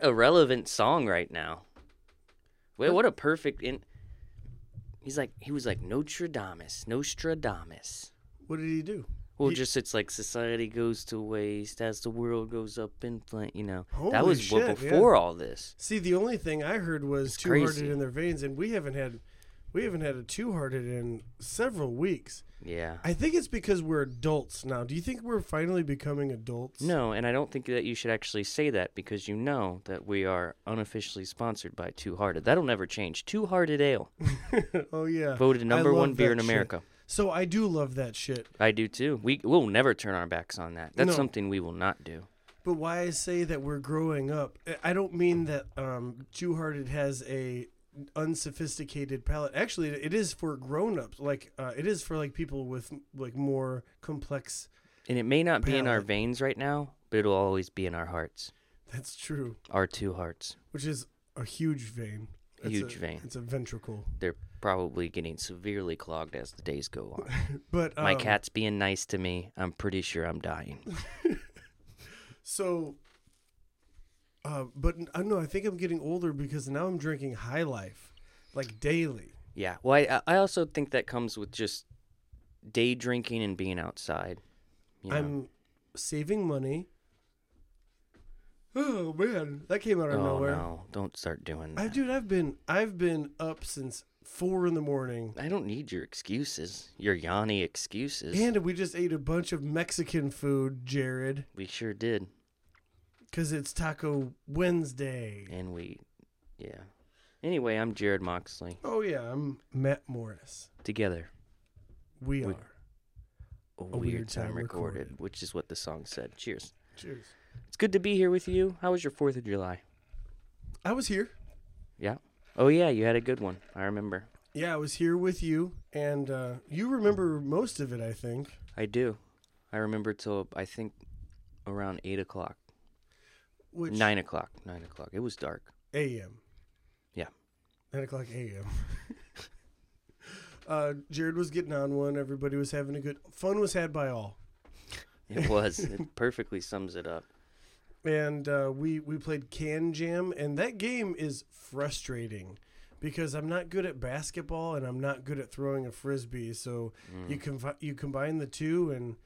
What a relevant song right now. Wait, what a perfect in. He's like he was like Nostradamus, Nostradamus. What did he do? Well, He- just it's like society goes to waste as the world goes up in flame. You know, Holy that was what shit, yeah. before all this. See, the only thing I heard was It's two hearted in their veins, and we haven't had we haven't had a two hearted in several weeks. Yeah. I think it's because we're adults now. Do you think we're finally becoming adults? No, and I don't think that you should actually say that because you know that we are unofficially sponsored by Two Hearted. That'll never change. Two Hearted Ale, oh yeah. voted number one beer in shit. America. So I do love that shit. I do too. We we'll never turn our backs on that. That's No. something we will not do. But why I say that we're growing up, I- I don't mean that um, Two Hearted has a unsophisticated palate. Actually, it is for grown ups. Like uh, it is for like people with like more complex. And it may not be in our veins right now, but it'll always be in our hearts. That's true. Our two hearts. Which is a huge vein. It's Huge a- vein. It's a ventricle. They're probably getting severely clogged as the days go on. But My um, cat's being nice to me. I'm pretty sure I'm dying. So, uh, but I don't know. I think I'm getting older because now I'm drinking High Life, like daily. Yeah. Well, I, I also think that comes with just day drinking and being outside. You know? I'm saving money. Oh man, that came out of oh nowhere. no! Don't start doing that. I dude, I've been I've been up since four in the morning, I don't need your excuses. Your Yanni excuses. and we just ate a bunch of Mexican food, Jarrod, we sure did. Because it's Taco Wednesday. And we, yeah. Anyway, I'm Jarrod Moxley. Oh yeah, I'm Matt Morris. Together, We, We- are. a, A weird, Weird time, Time recorded, Recorded. which is what the song said. Cheers. Cheers. It's good to be here with you. How was your Fourth of July? I was here. Yeah. Oh yeah, you had a good one. I remember. Yeah, I was here with you, and uh, you remember most of it, I think. I do. I remember till I think around eight o'clock, Which nine o'clock, nine o'clock. It was dark. a.m. Yeah. Nine o'clock a.m. uh, Jarrod was getting on one. Everybody was having a good fun. Was had by all, It was. it perfectly sums it up. and uh, we we played KanJam, and that game is frustrating because I'm not good at basketball and I'm not good at throwing a frisbee. So Mm. you confi- you combine the two, and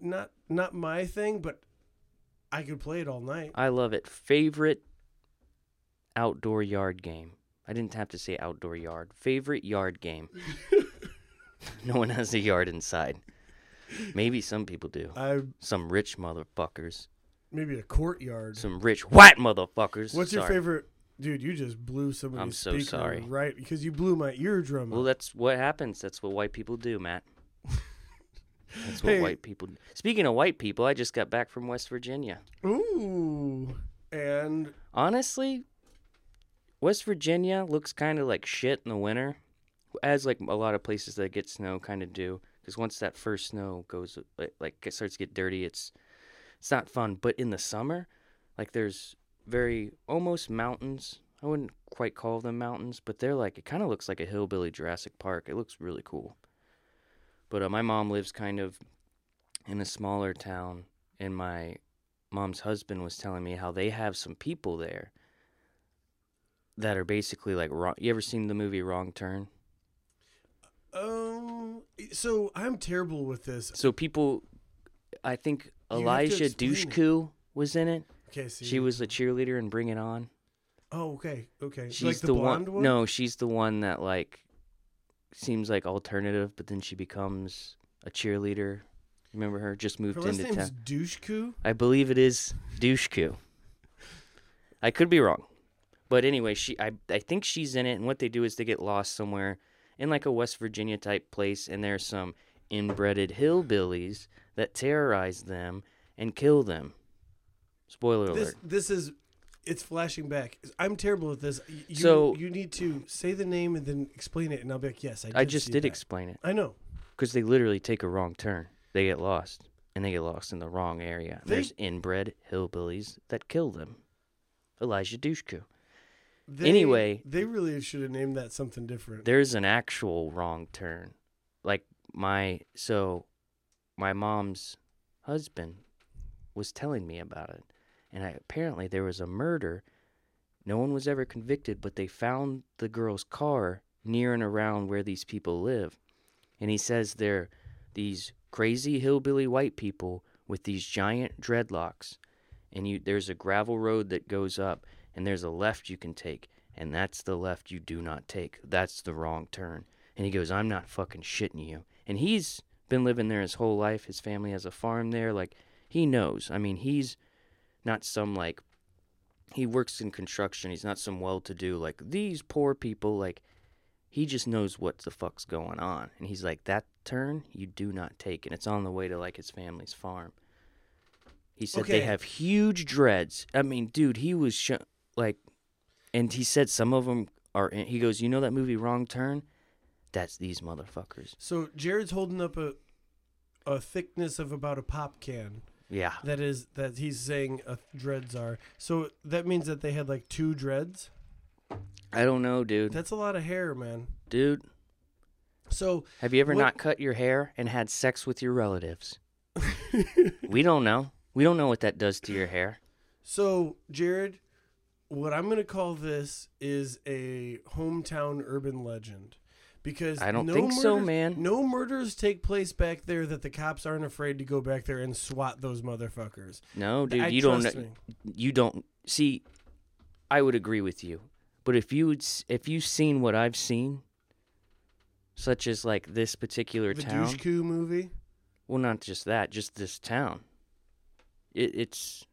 not not my thing, but I could play it all night. I love it. Favorite outdoor yard game. I didn't have to say outdoor yard. Favorite yard game. no one has a yard inside. Maybe some people do. I Some rich motherfuckers. maybe a courtyard. Some rich white motherfuckers. What's your favorite, dude? You just blew somebody's I'm so speaker sorry. right because you blew my eardrum. Well, out. that's what happens. That's what white people do, Matt. That's what Hey. white people. Speaking of white people, I just got back from West Virginia. Ooh, and Honestly, West Virginia looks kind of like shit in the winter, as like a lot of places that get snow kind of do. Because once that first snow goes, like, like it starts to get dirty, it's it's not fun. But in the summer, like there's very almost mountains. I wouldn't quite call them mountains, but they're like it kind of looks like a hillbilly Jurassic Park. It looks really cool. But uh, my mom lives kind of in a smaller town, and my mom's husband was telling me how they have some people there that are basically like wrong. You ever seen the movie Wrong Turn? um, so I'm terrible with this. So people, I think You Eliza. Dushku was in it. Okay, see, She was a cheerleader in Bring It On. Oh, okay, okay. She's like the, the, blonde one, one. No, she's the one that like seems like alternative, but then she becomes a cheerleader. Remember her? Just moved her last into name's town. Doucheku. I believe it is Dushku. I could be wrong. But anyway, she I I think she's in it and what they do is they get lost somewhere in like a West Virginia type place and there's some inbreded hillbillies that terrorize them and kill them. Spoiler This alert. this is it's flashing back. I'm terrible at this. You, So- you need to say the name and then explain it, and I'll be like, yes, I. Did I just did that. explain it I know. because they literally take a wrong turn. They get lost and they get lost in the wrong area. They- There's inbred hillbillies that kill them. Eliza Dushku. They, Anyway- they really should have named that something different. There's an actual wrong turn. Like my so my mom's husband was telling me about it. And I, apparently there was a murder. No one was ever convicted, but they found the girl's car near and around where these people live. And he says they're these crazy hillbilly white people with these giant dreadlocks. And you there's a gravel road that goes up and there's a left you can take and that's the left you do not take. That's the wrong turn. And he goes, I'm not fucking shitting you. And he's been living there his whole life. His family has a farm there. Like, he knows. I mean, he's not some, like, he works in construction. He's not some well to do, like, these poor people. Like, he just knows what the fuck's going on. And he's like, that turn you do not take. And it's on the way to, like, his family's farm. He said they have huge dreads. I mean, dude, he was sh- like, and he said some of them are. In, he goes, you know that movie Wrong Turn? That's these motherfuckers. so Jarrod's holding up a a thickness of about a pop can. Yeah, That is that he's saying uh, dreads are. So that means that they had like two dreads. I don't know, dude. That's a lot of hair, man. Dude, So have you ever What- not cut your hair and had sex with your relatives? we don't know. We don't know what that does to your hair. So, Jarrod, what I'm going to call this is a hometown urban legend. Because I don't no think so, man. No murders take place back there that the cops aren't afraid to go back there and swat those motherfuckers. No, dude, I you don't. me. You don't see. I would agree with you, but if you if you've seen what I've seen, such as like this particular The town, Doucheku movie, well, not just that, just this town. It, it's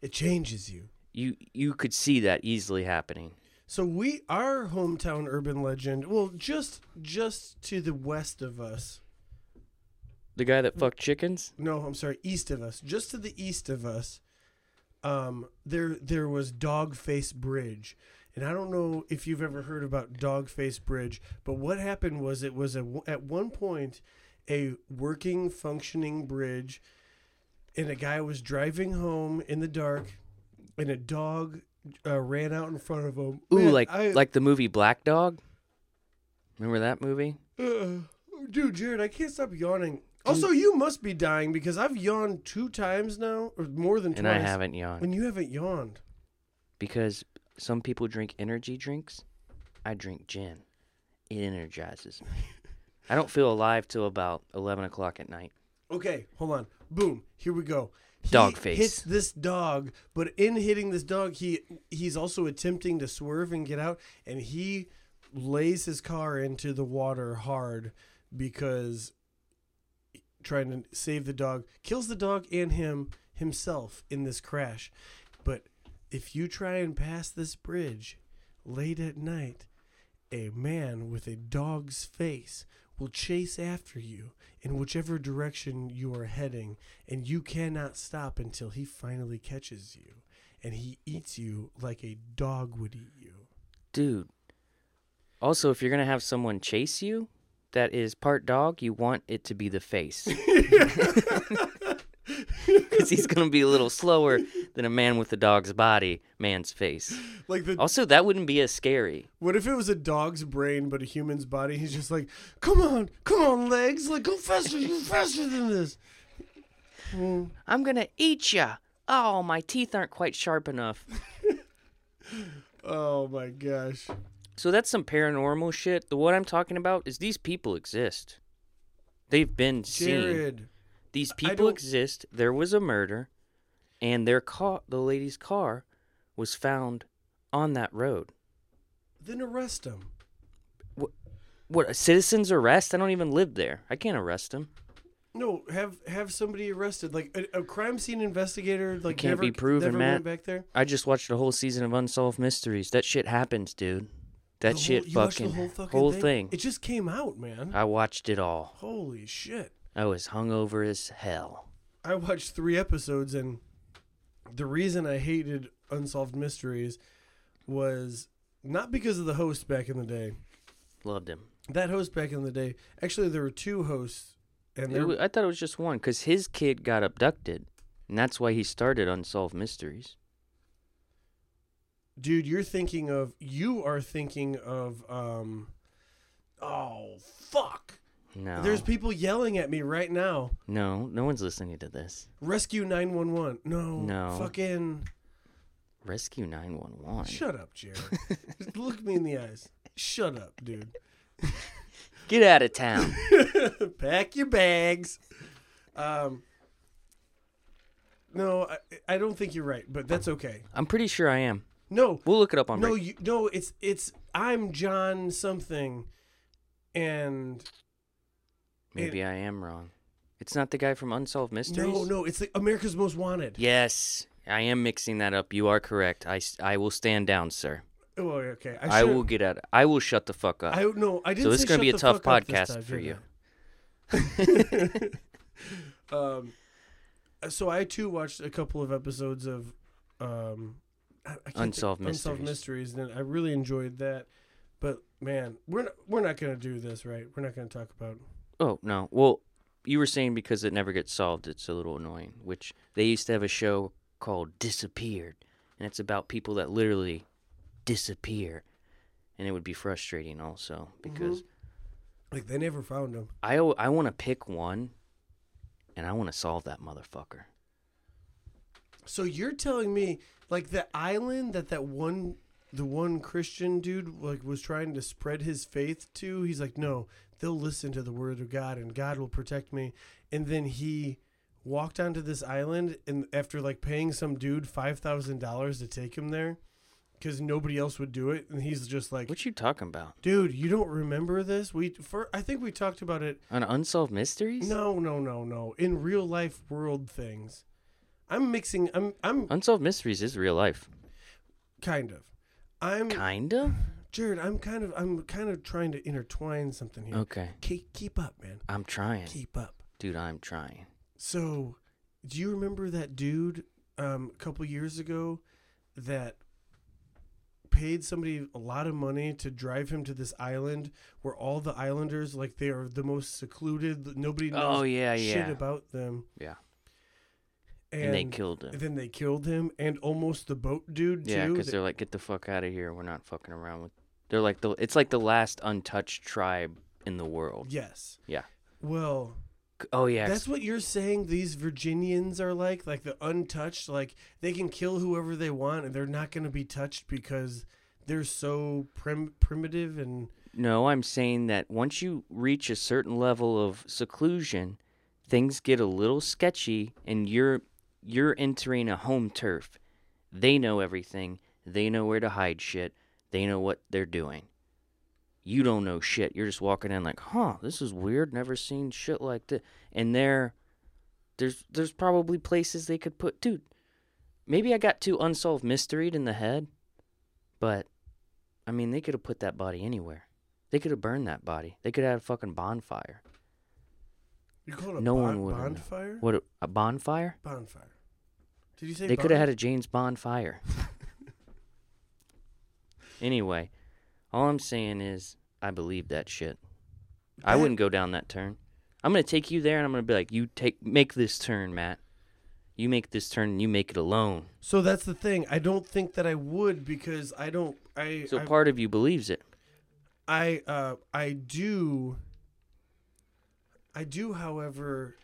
it changes you. you you could see that easily happening. So we our hometown urban legend, well, just just to the west of us. The guy that fucked chickens. No, I'm sorry, east of us. Just to the east of us, um, there there was Dogface Bridge, and I don't know if you've ever heard about Dogface Bridge, but what happened was it was a, at one point a working, functioning bridge, and a guy was driving home in the dark, and a dog uh, ran out in front of him. Ooh, Man, like I- like the movie Black Dog. Remember that movie? Uh, dude, Jarrod, I can't stop yawning. Also, you must be dying because I've yawned two times now, or more than And twice. I haven't yawned And you haven't yawned. because some people drink energy drinks. I drink gin. It energizes me. I don't feel alive till about eleven o'clock at night. Okay, hold on. Boom. Here we go. Dog face. hits this dog, but in hitting this dog, he he's also attempting to swerve and get out, and he lays his car into the water hard because trying to save the dog kills the dog and him himself in this crash. But if you try and pass this bridge late at night, a man with a dog's face will chase after you in whichever direction you are heading, and you cannot stop until he finally catches you. And he eats you like a dog would eat you. Dude. Also, if you're gonna have someone chase you that is part dog, you want it to be the face. Because he's gonna be a little slower than a man with a dog's body, man's face. Like the Also, that wouldn't be as scary. what if it was a dog's brain but a human's body? He's just like, come on, come on, legs, like go faster, you faster than this. Mm, I'm gonna eat ya. Oh, my teeth aren't quite sharp enough. Oh my gosh. So that's some paranormal shit. The what I'm talking about is these people exist. They've been seen. These people exist. There was a murder, and their car, the lady's car, was found on that road. Then arrest him. What a citizen's arrest? I don't even live there. I can't arrest him. No, have have somebody arrested. Like a, a crime scene investigator. Like can't never, be proven, never Matt. went back there. I just watched a whole season of Unsolved Mysteries. That shit happens, dude. That The shit you watched fucking the whole fucking whole thing? thing. It just came out, man. I watched it all. Holy shit! I was hungover as hell. I watched three episodes, and the reason I hated Unsolved Mysteries was not because of the host back in the day. Loved him. That host back in the day, actually, there were two hosts, and there I thought it was just one because his kid got abducted, and that's why he started Unsolved Mysteries. dude, you're thinking of you are thinking of um. Oh fuck! No. There's people yelling at me right now. no, no one's listening to this. Rescue 911. No. No. Fucking. Rescue 911. Shut up, Jarrod. Look me in the eyes. Shut up, dude. Get out of town. Pack your bags. Um. No, I, I don't think you're right, but that's okay. I'm pretty sure I am. No, We'll look it up on no, break. you, no. It's it's I'm John something, and Maybe I am wrong. It's not the guy from Unsolved Mysteries? no, no. It's like America's Most Wanted. Yes, I am mixing that up. You are correct. I, I will stand down, sir. Oh, okay. I, should- will get out. I will shut the fuck up. I no. I didn't. so this is gonna be a tough fuck up this podcast time, for you. Um. So I too watched a couple of episodes of um. I- I can't think- Unsolved Unsolved Mysteries. Mysteries, and I really enjoyed that. But man, we're not, we're not gonna do this, right? We're not gonna talk about. Oh no. Well, you were saying because it never gets solved, it's a little annoying. Which they used to have a show called Disappeared, and it's about people that literally disappear, and it would be frustrating also mm-hmm. because Like they never found him. I want to pick one, and I want to solve that motherfucker. So you're telling me like the island that that one the one Christian dude like was trying to spread his faith to, he's like, "No, they'll listen to the word of God and God will protect me." And then he walked onto this island and after like paying some dude $5,000 to take him there cuz nobody else would do it and he's just like, What you talking about? "Dude, you don't remember this? We for I think we talked about it On Unsolved Mysteries? no, no, no, no. In real life world things. I'm mixing I'm I'm Unsolved Mysteries is real life. kind of. I'm Kinda. Jarrod, I'm kind of I'm kind of trying to intertwine something here. Okay, Keep, keep up, man. I'm trying, Keep up. dude. I'm trying. So, do you remember that dude um, a couple years ago that paid somebody a lot of money to drive him to this island where all the islanders like they are the most secluded, nobody knows Oh yeah, shit yeah, about them. yeah. And, And, they killed him. Then they killed him and almost the boat dude Yeah, too. because They- they're like, get the fuck out of here. We're not fucking around with. They're like the. It's like the last untouched tribe in the world. yes. Yeah. Well, Oh yeah. That's what you're saying these Virginians are like, like the untouched, like they can kill whoever they want and they're not going to be touched because they're so prim- primitive and No, I'm saying that once you reach a certain level of seclusion, things get a little sketchy and you're you're entering a home turf. They know everything. They know where to hide shit. They know what they're doing. You don't know shit. You're just walking in like, "Huh, this is weird. Never seen shit like this." And there there's there's probably places they could put dude. Maybe I got too unsolved mysteried in the head, but I mean, they could have put that body anywhere. They could have burned that body. They could have had a fucking bonfire. you call it a No bon- one known. bonfire. What a, a bonfire? Bonfire. Did you say They could have had a James Bond fire. anyway, all I'm saying is I believe that shit. I wouldn't go down that turn. I'm gonna take you there, and I'm gonna be like, "You take, make this turn, Matt. You make this turn, and you make it alone." So that's the thing. I don't think that I would because I don't. I So I, part of you believes it. I uh I do. I do, however.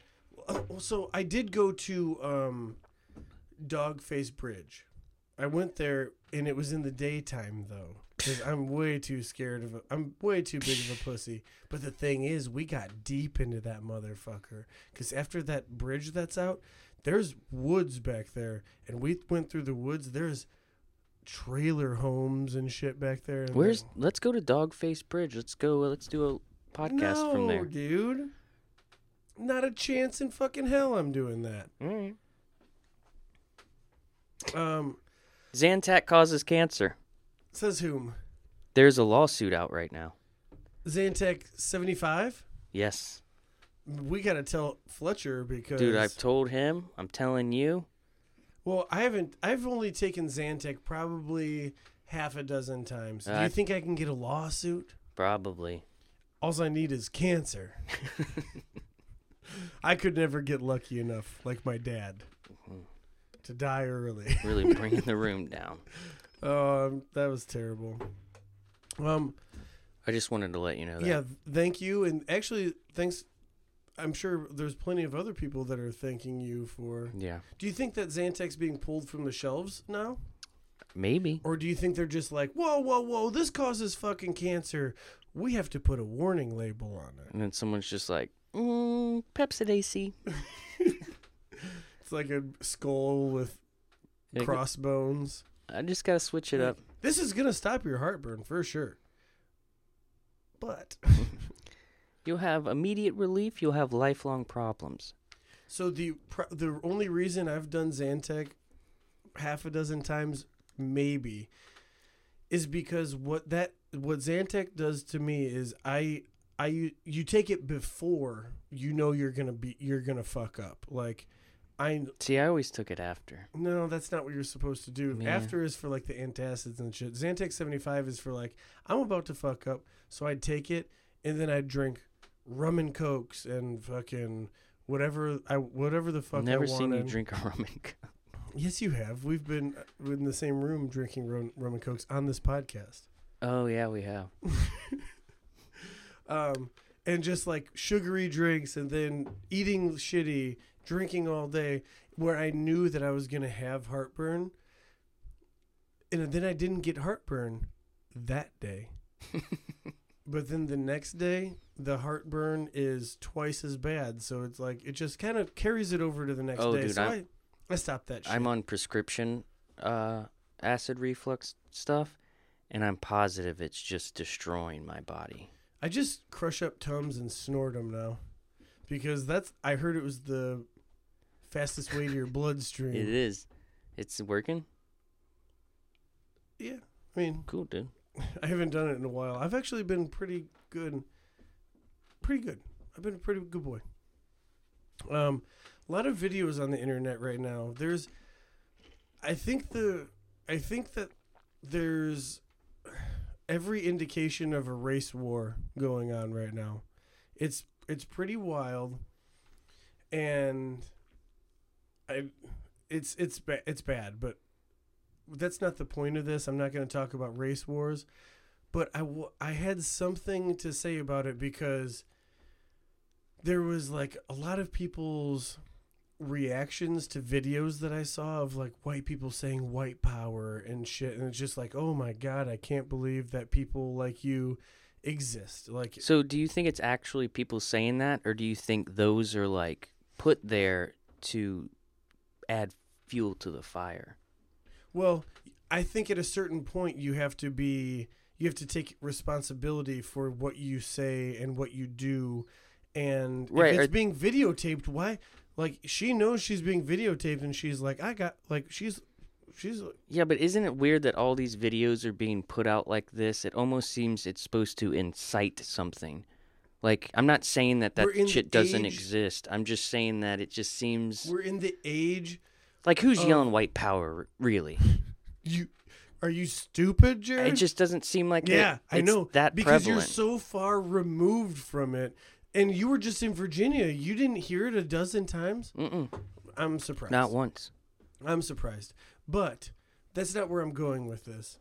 uh, So I did go to um, Dogface Bridge. I went there, and it was in the daytime though, because I'm way too scared of. A, I'm way too big of a pussy. But the thing is, we got deep into that motherfucker. Because after that bridge that's out, there's woods back there, and we went through the woods. There's trailer homes and shit back there. Where's? then- Let's go to Dogface Bridge. Let's go. Let's do a podcast from there. Dude. Not a chance in fucking hell I'm doing that. All right. Um, Zantac causes cancer. says whom? There's a lawsuit out right now. Zantac 75? Yes. We got to tell Fletcher because Dude, I've told him. I'm telling you. Well, I haven't I've only taken Zantac probably half a dozen times. Do Uh, you think I can get a lawsuit? Probably. All I need is cancer. I could never get lucky enough like my dad. To die early. Really bringing the room down. Um, that was terrible. Um, I just wanted to let you know that. yeah, thank you, and actually, thanks. I'm sure there's plenty of other people that are thanking you for. Yeah. Do you think that Zantac being pulled from the shelves now, Maybe. or do you think they're just like, whoa, whoa, whoa, this causes fucking cancer? We have to put a warning label on it. And then someone's just like, mm, Pepcid AC. It's like a skull with Yeah, crossbones. I just gotta switch it up. This is gonna stop your heartburn for sure. But You'll have immediate relief. You'll have lifelong problems. so the pro- the only reason I've done Zantac half a dozen times, maybe, is because what that what Zantac does to me is I I you take it before you know you're gonna be you're gonna fuck up. Like I See, I always took it after. no, that's not what you're supposed to do. Yeah. After is for like the antacids and shit. Zantac 75 is for like I'm about to fuck up, so I'd take it and then I'd drink rum and cokes and fucking whatever I whatever the fuck I've Never I seen you drink a rum and coke. Yes, you have. We've been in the same room drinking rum, rum and cokes on this podcast. Oh yeah, we have. Um, and just like sugary drinks and then eating shitty, drinking all day, where I knew that I was gonna have heartburn, and then I didn't get heartburn that day. but then the next day, the heartburn is twice as bad. So it's like it just kind of carries it over to the next Oh, day. dude, so I'm- I, I stopped that shit. I'm on prescription uh, acid reflux stuff, and I'm positive it's just destroying my body. I just crush up tums and snort them now, because that's I heard it was the fastest way to your bloodstream. It is. It's working. Yeah, I mean, Cool, dude. I haven't done it in a while. I've actually been pretty good. Pretty good. I've been a pretty good boy. Um, a lot of videos on the internet right now. There's, I think the, I think that there's every indication of a race war going on right now. It's it's pretty wild, and I, it's it's ba- it's bad, but that's not the point of this. I'm not going to talk about race wars, but I, w- I had something to say about it because there was like a lot of people's reactions to videos that I saw of like white people saying white power and shit and it's just like oh my god I can't believe that people like you exist like So, do you think it's actually people saying that, or do you think those are like put there to add fuel to the fire? Well, I think at a certain point you have to be you have to take responsibility for what you say and what you do and Right, if it's or- being videotaped why like she knows she's being videotaped and she's like I got like she's she's Yeah, but isn't it weird that all these videos are being put out like this? It almost seems it's supposed to incite something. Like, I'm not saying that that We're in the shit doesn't age- exist. I'm just saying that it just seems we're in the age like who's of- yelling white power, really? you are you stupid Jarrod It just doesn't seem like it- yeah I know that because prevalent. you're so far removed from it and you were just in Virginia you didn't hear it a dozen times Mm-mm, I'm surprised not once. I'm surprised. But that's not where I'm going with this.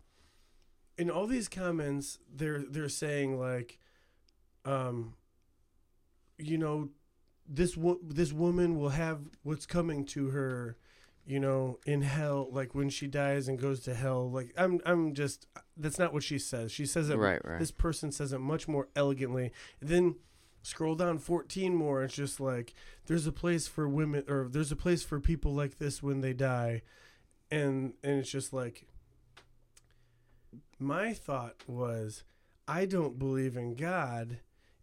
In all these comments, they're they're saying like, um, you know, this wo- this woman will have what's coming to her, you know, in hell, like when she dies and goes to hell. Like I'm I'm just that's not what she says. She says it Right, right. this person says it much more elegantly. Then scroll down 14 more. It's just like there's a place for women, or there's a place for people like this when they die, and and it's just like my thought was, I don't believe in God,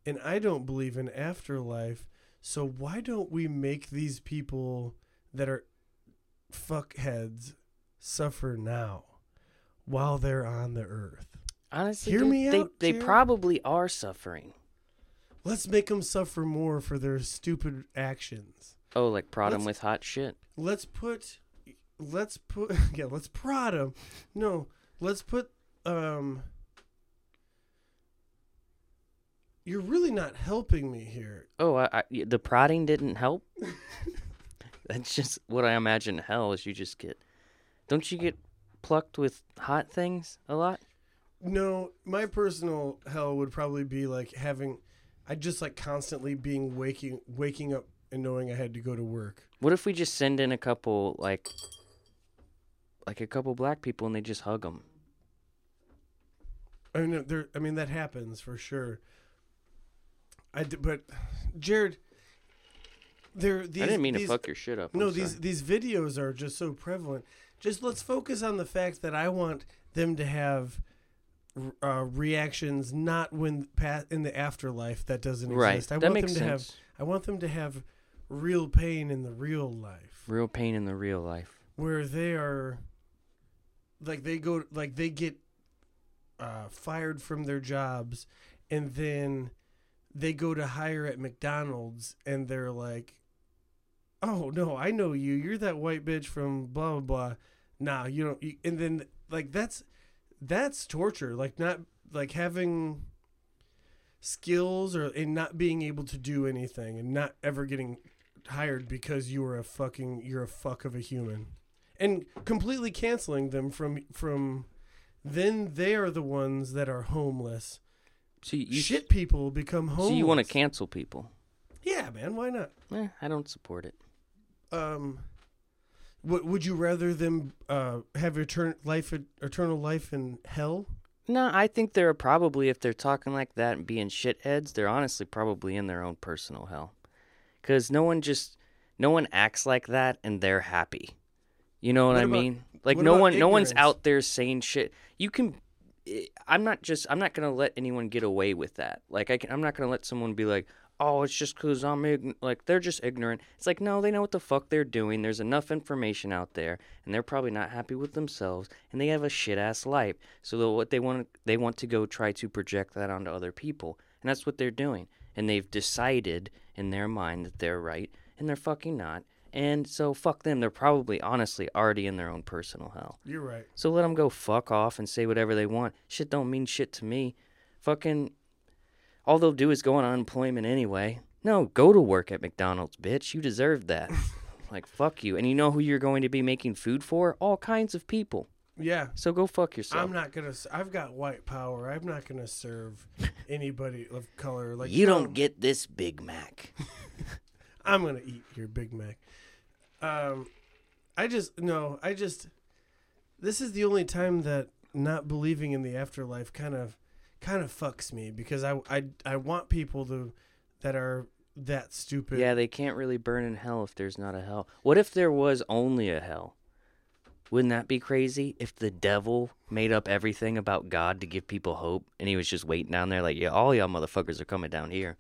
and I don't believe in afterlife. So why don't we make these people that are fuckheads suffer now, while they're on the earth? Honestly, Hear dude, me they, out, they probably are suffering. Let's make them suffer more for their stupid actions. Oh, like prod Let's- with hot shit. Let's put, let's put, yeah, let's prod them. No, let's put, um, you're really not helping me here. Oh, I, I, the prodding didn't help. That's just what I imagine hell is. You just get, don't you get plucked with hot things a lot? No, my personal hell would probably be like having, I just like constantly being waking waking up and knowing I had to go to work. What if we just send in a couple like like a couple black people and they just hug them? I mean, there. I mean that happens for sure. I d- but Jarrod, there. These, I didn't mean these, to fuck your shit up. No, I'm these sorry. these videos are just so prevalent. Just let's focus on the fact that I want them to have uh, reactions, not when in the afterlife that doesn't right. exist. I that want makes them to sense. have. I want them to have real pain in the real life, Real pain in the real life. where they are, like they go, like they get uh, fired from their jobs, and then they go to hire at McDonald's, and they're like, "Oh no, I know you. You're that white bitch from blah blah blah." Nah, you don't. You, and then like that's that's torture. Like not like having skills or and not being able to do anything and not ever getting hired because you are a fucking you're a fuck of a human and completely canceling them from from then they are the ones that are homeless So you shit people become homeless So you want to cancel people? yeah man why not Eh, I don't support it. um what would you rather them uh have etern- life eternal life in hell No, I think they're probably if they're talking like that and being shitheads, they're honestly probably in their own personal hell. Cuz no one just no one acts like that and they're happy. You know what, What I about- mean? Like no one no one's out there saying shit. You can I'm not just I'm not to let anyone get away with that. Like I can, I'm not to let someone be like, "Oh, it's just cuz I'm ign-. like they're just ignorant." It's like, "No, they know what the fuck they're doing. There's enough information out there and they're probably not happy with themselves and they have a shit ass life. So what they want they want to go try to project that onto other people. And that's what they're doing. And they've decided in their mind that they're right and they're fucking not. And so fuck them. They're probably honestly already in their own personal hell. you're right So let them go fuck off and say whatever they want. Shit don't mean shit to me. Fucking all they'll do is go on unemployment anyway. No, go to work at McDonald's, bitch. You deserve that. like fuck you. And you know who you're going to be making food for? All kinds of people. yeah So go fuck yourself. I'm not gonna. I've got white power. I'm not gonna serve anybody of color. Like you don't get this Big Mac. I'm gonna eat your Big Mac. Um, I just no. I just. This is the only time that not believing in the afterlife kind of, kind of fucks me because I I I want people to, that are that stupid. yeah, they can't really burn in hell if there's not a hell. What if there was only a hell? Wouldn't that be crazy if the devil made up everything about God to give people hope and he was just waiting down there like, yeah, all y'all motherfuckers are coming down here.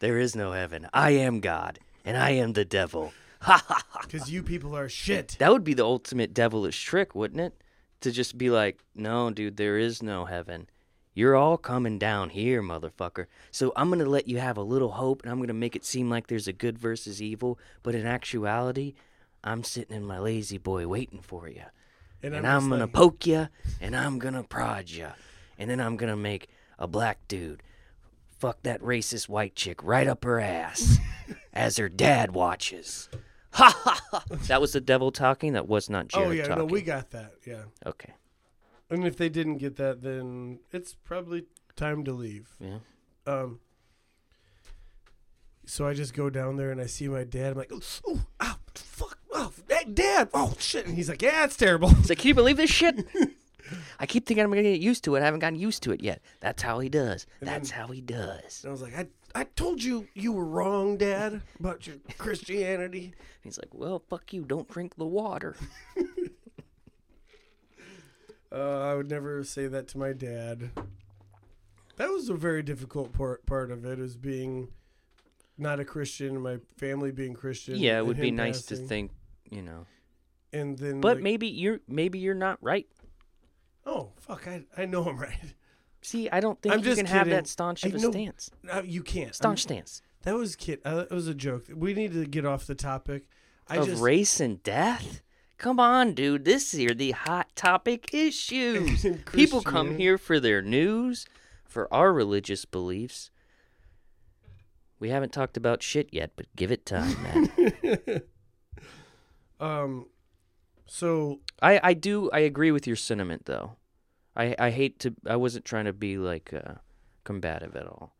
There is no heaven. I am God and I am the devil. Ha ha ha. Because you people are shit. That would be the ultimate devilish trick, wouldn't it? To just be like, no, dude, there is no heaven. You're all coming down here, motherfucker. So I'm going to let you have a little hope and I'm going to make it seem like there's a good versus evil. But in actuality, I'm sitting in my lazy boy waiting for you. And just I'm, going to poke you and I'm going to prod you. And then I'm going to make a black dude fuck that racist white chick right up her ass as her dad watches. Ha ha ha! That was the devil talking. That was not Jarrod Oh yeah, talking. no, we got that. Yeah, Okay. and if they didn't get that, then it's probably time to leave. Yeah. Um. So I just go down there and I see my dad. I'm like, oh, oh fuck, oh, hey, dad, oh shit, and he's like, yeah, it's terrible. He's like, can you believe this shit? I keep thinking I'm gonna get used to it. I haven't gotten used to it yet. That's how he does. That's how he does. And I was like, I, I told you you were wrong, Dad, about your Christianity. He's like, well, fuck you. Don't drink the water. Uh, I would never say that to my dad. That was a very difficult part part of it, is being not a Christian, and my family being Christian. yeah, it would be nice to think, you know. And then, But like, maybe you're maybe you're not right. oh fuck, I I know I'm right. See, I don't think I'm you just can have that staunch of a know- stance. Uh, you can't. I'm- Staunch stance That was kid. Uh, that was a joke. We need to get off the topic. I of just race and death. Come on, dude. This here the hot topic issues. People come here for their news, for our religious beliefs. We haven't talked about shit yet, but give it time, man. um So I I do I agree with your sentiment though. I I hate to I wasn't trying to be like uh, combative at all.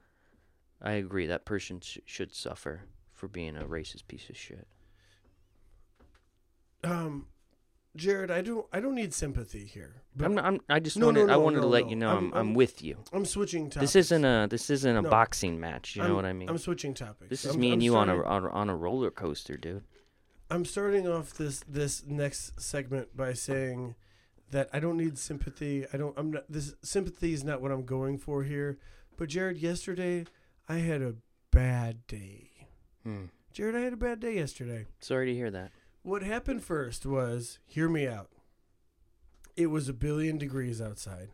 I agree that person sh- should suffer for being a racist piece of shit. um Jarrod, I don't I don't need sympathy here. But I'm, not, I'm I just No, wanted no, I no, wanted to no, let no. you know I'm- I'm I'm, with you. I'm switching topics. This isn't a this isn't a No. boxing match. You know I'm- what I mean? I'm switching topics. this is I'm- me I'm and you on a, starting- on a on a roller coaster, dude. I'm starting off this this next segment by saying that I don't need sympathy. I don't. I'm not. This sympathy is not what I'm going for here. But Jarrod, yesterday I had a bad day. Hmm. Jarrod, I had a bad day yesterday. Sorry to hear that. What happened first was, hear me out. It was a billion degrees outside,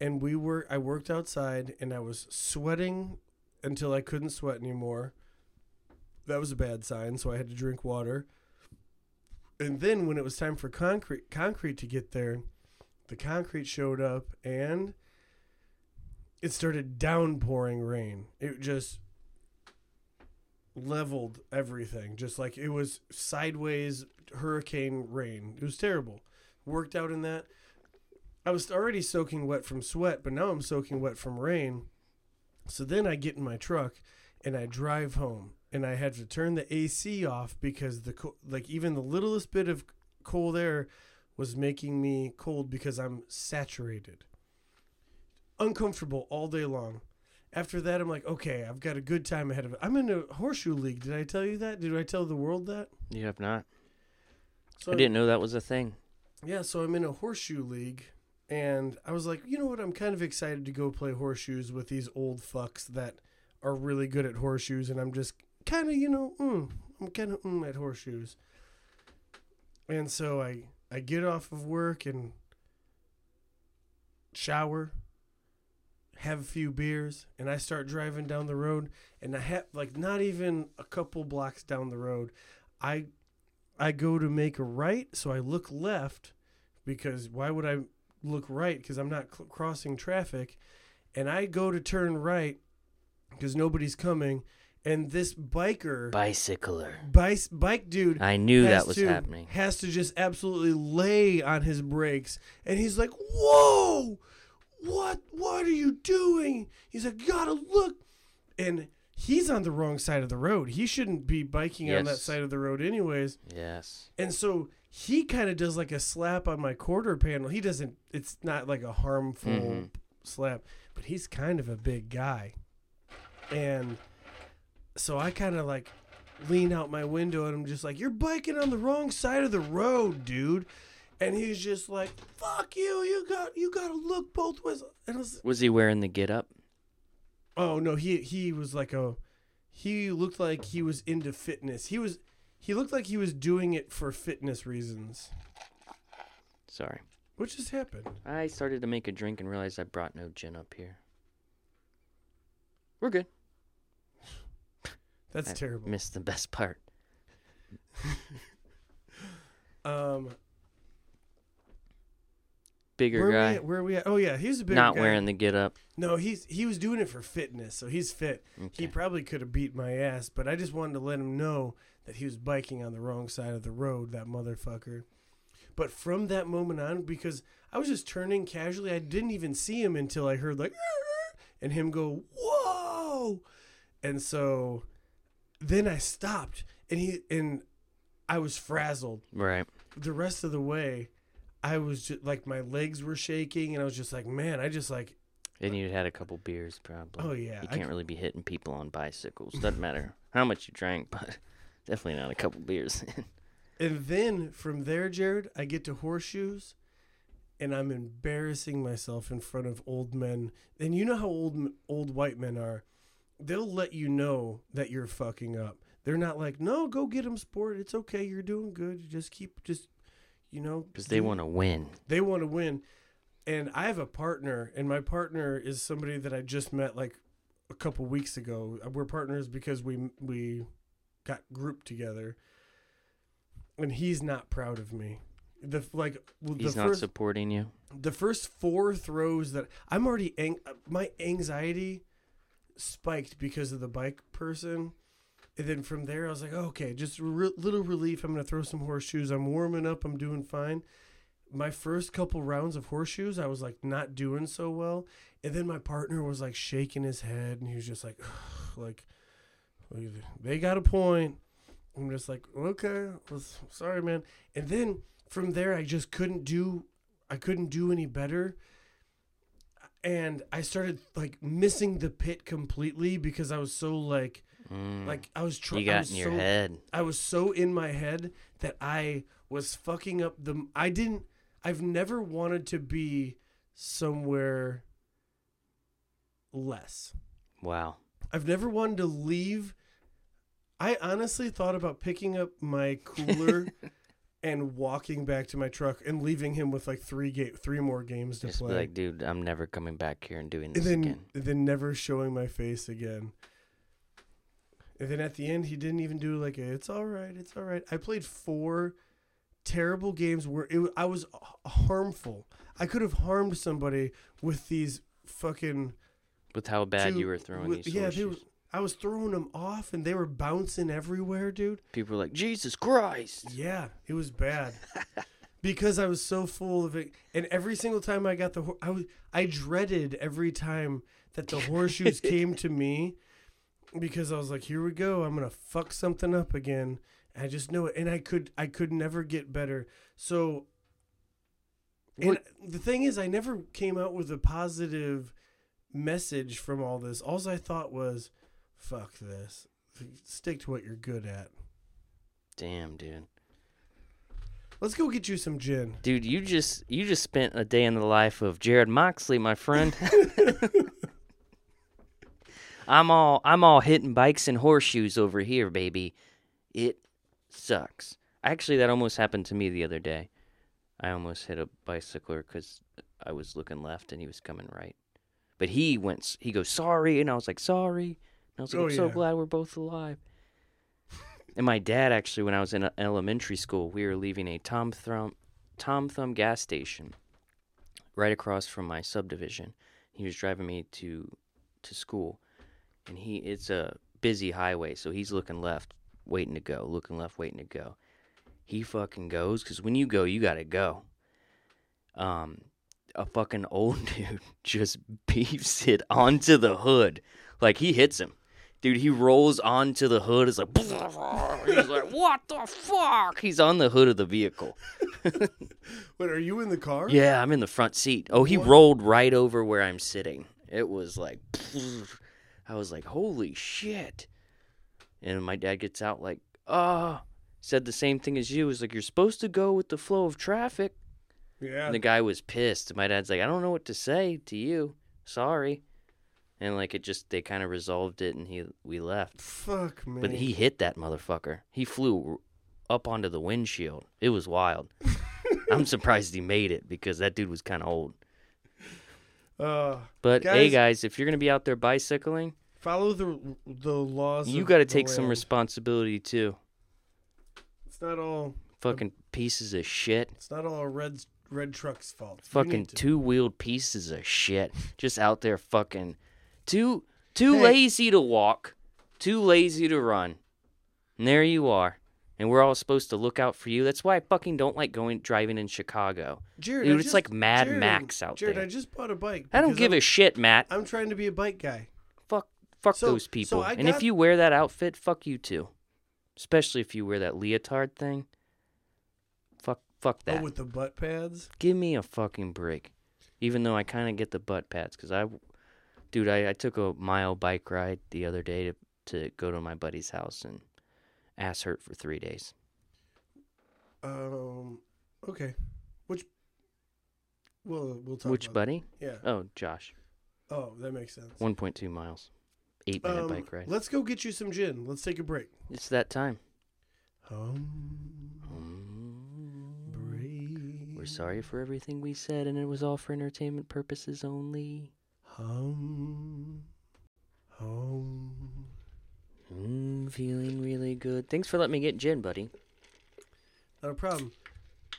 and we were. I worked outside, and I was sweating until I couldn't sweat anymore. That was a bad sign, so I had to drink water. And then when it was time for concrete concrete to get there, the concrete showed up and it started downpouring rain. It just leveled everything. Just like it was sideways hurricane rain. It was terrible. Worked out in that. I was already soaking wet from sweat, but now I'm soaking wet from rain. So then I get in my truck and I drive home and I had to turn the AC off because the co- like even the littlest bit of cold air was making me cold because I'm saturated. Uncomfortable all day long. After that, I'm like, okay, I've got a good time ahead of it. I'm in a horseshoe league. Did I tell you that? Did I tell the world that? You have not. So I didn't know that was a thing. Yeah, so I'm in a horseshoe league, and I was like, you know what? I'm kind of excited to go play horseshoes with these old fucks that are really good at horseshoes, and I'm just kind of, you know, mm, I'm kind of mm at horseshoes. And so I I get off of work and shower, have a few beers, and I start driving down the road, and I have like not even a couple blocks down the road, I I go to make a right, so I look left because why would I look right? Because I'm not cl- crossing traffic, and I go to turn right because nobody's coming, and this biker, Bicycler. bike, bike dude, I knew that was to- happening. Has to just absolutely lay on his brakes, and he's like, "Whoa, what? What are you doing?" He's like, "Gotta look," and he's on the wrong side of the road. He shouldn't be biking on that side of the road, anyways. Yes. And so he kind of does like a slap on my quarter panel. He doesn't. It's not like a harmful Mhm. slap, but he's kind of a big guy, and so I kind of like lean out my window and I'm just like, "You're biking on the wrong side of the road, dude." And he's just like, "Fuck you! You got you got to look both ways." And was, Was he wearing the get up? oh no, he he was like a, he looked like he was into fitness. He was, he looked like he was doing it for fitness reasons. Sorry. What just happened? I started to make a drink and realized I brought no gin up here. We're good. That's I terrible. Missed the best part. Um, Bigger where are, we guy, at? where are we at? Oh yeah, he's a big guy. not guy. wearing the get up. No, he's he was doing it for fitness, so he's fit. Okay. He probably could have beat my ass, but I just wanted to let him know that he was biking on the wrong side of the road, that motherfucker. But from that moment on, because I was just turning casually, I didn't even see him until I heard like, and him go, whoa, and so then I stopped, and he and I was frazzled Right. the rest of the way, I was just like my legs were shaking, and I was just like, man, I just like, And you had a couple beers, probably. oh yeah, You can't really be hitting people on bicycles. Doesn't matter how much you drank, but definitely not a couple beers. And then from there, Jarrod, I get to horseshoes, and I'm embarrassing myself in front of old men. And you know how old old white men are. They'll let you know that you're fucking up. They're not like, no, go get him, sport. It's okay. You're doing good. Just keep, just, you know, Because they want to win. they want to win. And I have a partner, and my partner is somebody that I just met like a couple weeks ago. We're partners because we we got grouped together, and he's not proud of me. The like He's the not first supporting you. the first four throws that I'm already ang- uh, my anxiety spiked because of the bike person. And then from there, I was like, okay, just a re- little relief. I'm gonna throw some horseshoes. I'm warming up. I'm doing fine. My first couple rounds of horseshoes, I was like not doing so well. And then my partner was like shaking his head, and he was just like, like, they got a point. I'm just like, okay, well, sorry, man. And then from there, I just couldn't do, I couldn't do any better. And I started like missing the pit completely because I was so like, Mm. like I was trying. you got in your so, head. I was so in my head that I was fucking up the. I didn't. I've never wanted to be somewhere less. Wow. I've never wanted to leave. I honestly thought about picking up my cooler and walking back to my truck and leaving him with like three ga- three more games to Just be play, like, dude, I'm never coming back here and doing and this then again. then never showing my face again. And then at the end, he didn't even do like a, "It's all right, it's all right." I played four terrible games where it, I was harmful. I could have harmed somebody with these fucking With how bad two- you were throwing with- these yeah, they were, I was throwing them off, and they were bouncing everywhere, dude. People were like, Jesus Christ. Yeah, it was bad because I was so full of it, and every single time I got the, hor- I was, I dreaded every time that the horseshoes came to me because I was like, here we go, I'm gonna fuck something up again. I just know it, and I could, I could never get better. So, and What- the thing is, I never came out with a positive message from all this. All I thought was, fuck this. Stick to what you're good at. Damn, dude. Let's go get you some gin. Dude, you just you just spent a day in the life of Jarrod Moxley, my friend. I'm all I'm all hitting bikes and horseshoes over here, baby. It sucks. Actually, that almost happened to me the other day. I almost hit a bicycler because I was looking left and he was coming right. But he went. He goes sorry, and I was like sorry. I was like, Oh, I'm so yeah. glad we're both alive. and my dad actually, when I was in uh, elementary school, we were leaving a Tom Thumb Tom Thumb gas station right across from my subdivision. He was driving me to to school, and he it's a busy highway, so he's looking left, waiting to go, looking left, waiting to go. He fucking goes because when you go, you gotta go. Um, a fucking old dude just beefs it onto the hood, like he hits him. Dude, he rolls onto the hood. It's like, he's like, what the fuck? He's on the hood of the vehicle. Wait, are you in the car? Yeah, I'm in the front seat. Oh, he What? rolled right over where I'm sitting. It was like, I was like, holy shit. And my dad gets out like, ah, said the same thing as you. Was like, you're supposed to go with the flow of traffic. Yeah. And the guy was pissed. My dad's like, I don't know what to say to you. Sorry. And like it just they kind of resolved it and he we left. Fuck man. But he hit that motherfucker. He flew up onto the windshield. It was wild. I'm surprised he made it because that dude was kind of old. uh, But hey, Guys- guys, if you're gonna be out there bicycling, follow the the laws. you got to take some responsibility too. It's not all. Fucking pieces of shit. It's not all red red truck's fault. Fucking two wheeled pieces of shit. Just out there fucking too too Hey. lazy to walk, too lazy to run. And there you are. And we're all supposed to look out for you. That's why I fucking don't like going driving in Chicago. Jarrod, Dude, it's just- like Mad Jarrod, Max out Jarrod, there. I just bought a bike. I don't give I'm, a shit, Matt. I'm trying to be a bike guy. Fuck fuck So- those people. I and if you wear that outfit, fuck you too. Especially if you wear that leotard thing. Fuck fuck oh, that. Oh, with the butt pads. Give me a fucking break. Even though I kind of get the butt pads cuz I dude, I, I took a mile bike ride the other day to to go to my buddy's house and ass hurt for 3 days. Um. Okay. Which? Well, we'll talk. Which buddy? Yeah. Oh, Josh. Oh, that makes sense. 1.2 miles. 8 minute Um, bike ride. Let's go get you some gin. Let's take a break. It's that time. Um, breathe. We're sorry for everything we said, and it was all for entertainment purposes only. Hum. Hum. Mm, feeling really good. Thanks for letting me get gin, buddy. Not a problem.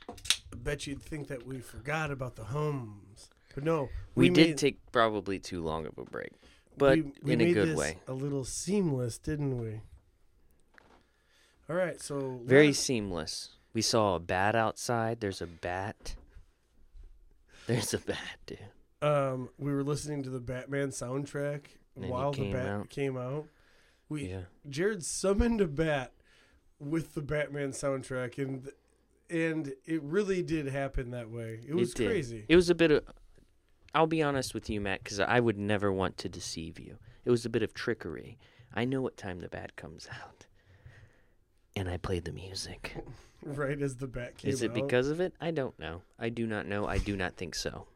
I bet you'd think that we forgot about the hums, but no. We, did made- take probably too long of a break, but we- we in a made good this way. A little seamless, didn't we? All right, so Very last- seamless. We saw a bat outside. There's a bat. There's a bat, dude. Um we were listening to the Batman soundtrack And while the came bat out. came out. We Yeah. Jarrod summoned a bat with the Batman soundtrack and and it really did happen that way. It was did. crazy. It was a bit of. I'll be honest with you, Matt, because I would never want to deceive you. It was a bit of trickery. I know what time the bat comes out, and I played the music. right as the bat came Is it out. because of it? I don't know. I do not know. I do not think so.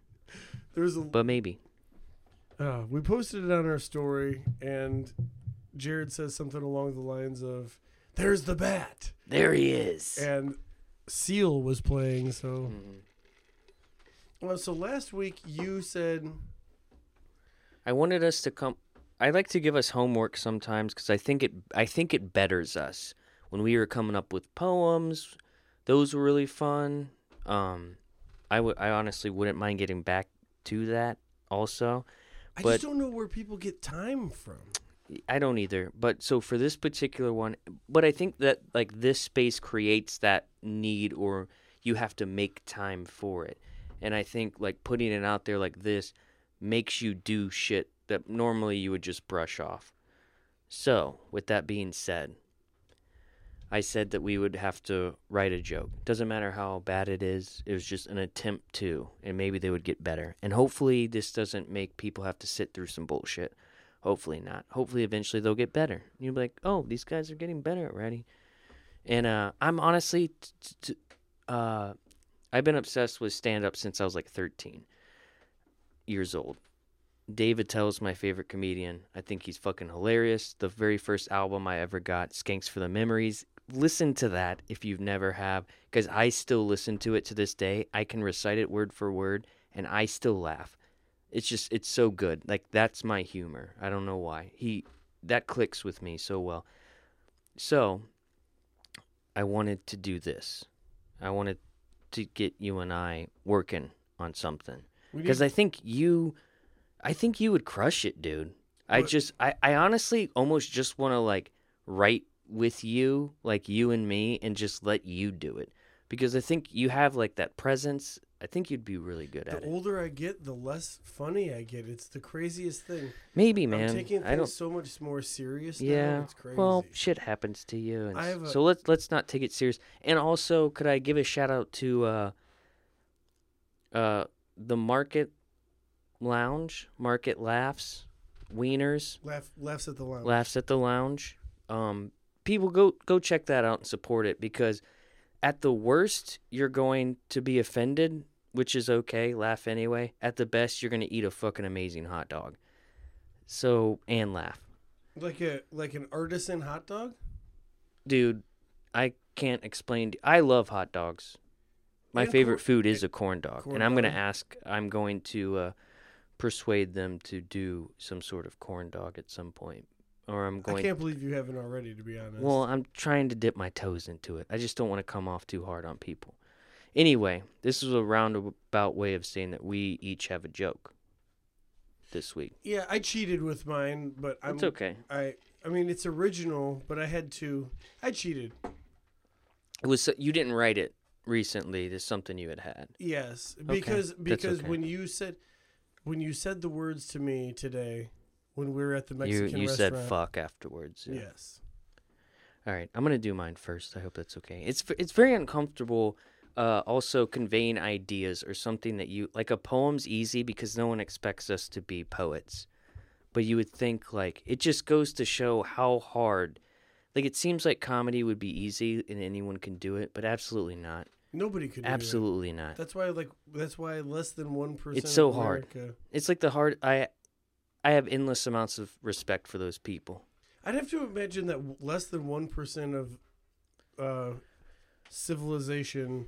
There's a But maybe. Uh, we posted it on our story, and Jarrod says something along the lines of, "There's the bat," There he is. and Seal was playing. So, Mhm. well, so last week you said, I wanted us to come. I like to give us homework sometimes because I think it. I think it betters us when we were coming up with poems. Those were really fun. Um, I would. I honestly wouldn't mind getting back to that. Also, "I But- just don't know where people get time from." I don't either. But so for this particular one, but I think that like this space creates that need, or you have to make time for it. And I think like putting it out there like this makes you do shit that normally you would just brush off. So, with that being said, I said that we would have to write a joke. Doesn't matter how bad it is, it was just an attempt to, and maybe they would get better. And hopefully, this doesn't make people have to sit through some bullshit. Hopefully not. Hopefully, eventually they'll get better. You'll be like, oh, these guys are getting better already. And uh, I'm honestly, t- t- uh, I've been obsessed with stand up since I was like 13 years old. Dave Attell is my favorite comedian. I think he's fucking hilarious. The very first album I ever got, Skanks for the Memories. Listen to that if you've never have, because I still listen to it to this day. I can recite it word for word, and I still laugh. It's just it's so good. Like that's my humor. I don't know why he that clicks with me so well. So I wanted to do this. I wanted to get you and I working on something because I think you, I think you would crush it, dude. I just, I, I honestly almost just want to like write with you, like you and me, and just let you do it because I think you have like that presence. I think you'd be really good the at it. The older I get, the less funny I get. It's the craziest thing. Maybe, man. I'm taking I things don't. so much more serious now. Yeah. It's crazy. Well, shit happens to you, and I s- have a- so let's let's not take it serious. And also, could I give a shout out to uh, uh, the Market Lounge, Market Laughs, Wieners, Laugh, laughs at the lounge. Laughs at the Lounge. Um, people go go check that out and support it because at the worst you're going to be offended, which is okay. Laugh anyway. At the best, you're gonna eat a fucking amazing hot dog. So and laugh. Like a like an artisan hot dog. dude, I can't explain. To, I love hot dogs. My And favorite food is a corn dog, corn and I'm gonna ask. I'm going to uh, persuade them to do some sort of corn dog at some point, or I'm going. I can't believe you haven't already. To be honest. Well, I'm trying to dip my toes into it. I just don't want to come off too hard on people. Anyway, this is a roundabout way of saying that we each have a joke this week. yeah, I cheated with mine, but I'm It's okay. I I mean it's original, but I had to. I cheated. It was you didn't write it recently. There's something you had had. Yes, because that's because okay. when you said when you said the words to me today when we were at the You Mexican you said restaurant. fuck afterwards. yeah. Yes. All right, I'm gonna do mine first. I hope that's okay. It's it's very uncomfortable. Uh, also conveying ideas or something that you like. A poem's easy because no one expects us to be poets, but you would think like it just goes to show how hard. Like it seems like comedy would be easy and anyone can do it, but absolutely not. Nobody could. do that. Absolutely not. That's why like that's why less than one person. It's so hard. It's like the hard. I I have endless amounts of respect for those people. I'd have to imagine that less than one percent of uh, civilization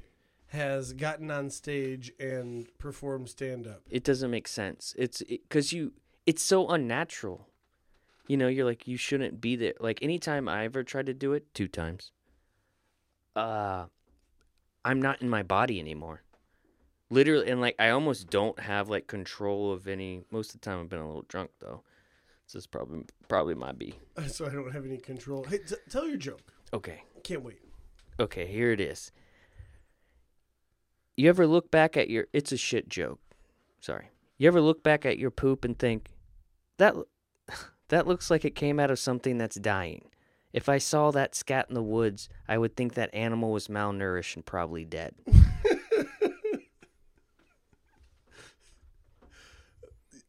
has gotten on stage and performed stand up. it doesn't make sense. It's because you, it's so unnatural. You know, you're like you shouldn't be there. Like anytime I ever tried to do it, two times. Uh, I'm not in my body anymore. Literally, and like I almost don't have like control of any. Most of the time, I've been a little drunk though. This is probably probably my B. Uh, so I don't have any control. Hey, t- tell your joke. Okay, Can't wait. Okay, here it is. You ever look back at your it's a shit joke. Sorry. You ever look back at your poop and think that that looks like it came out of something that's dying. If I saw that scat in the woods, I would think that animal was malnourished and probably dead.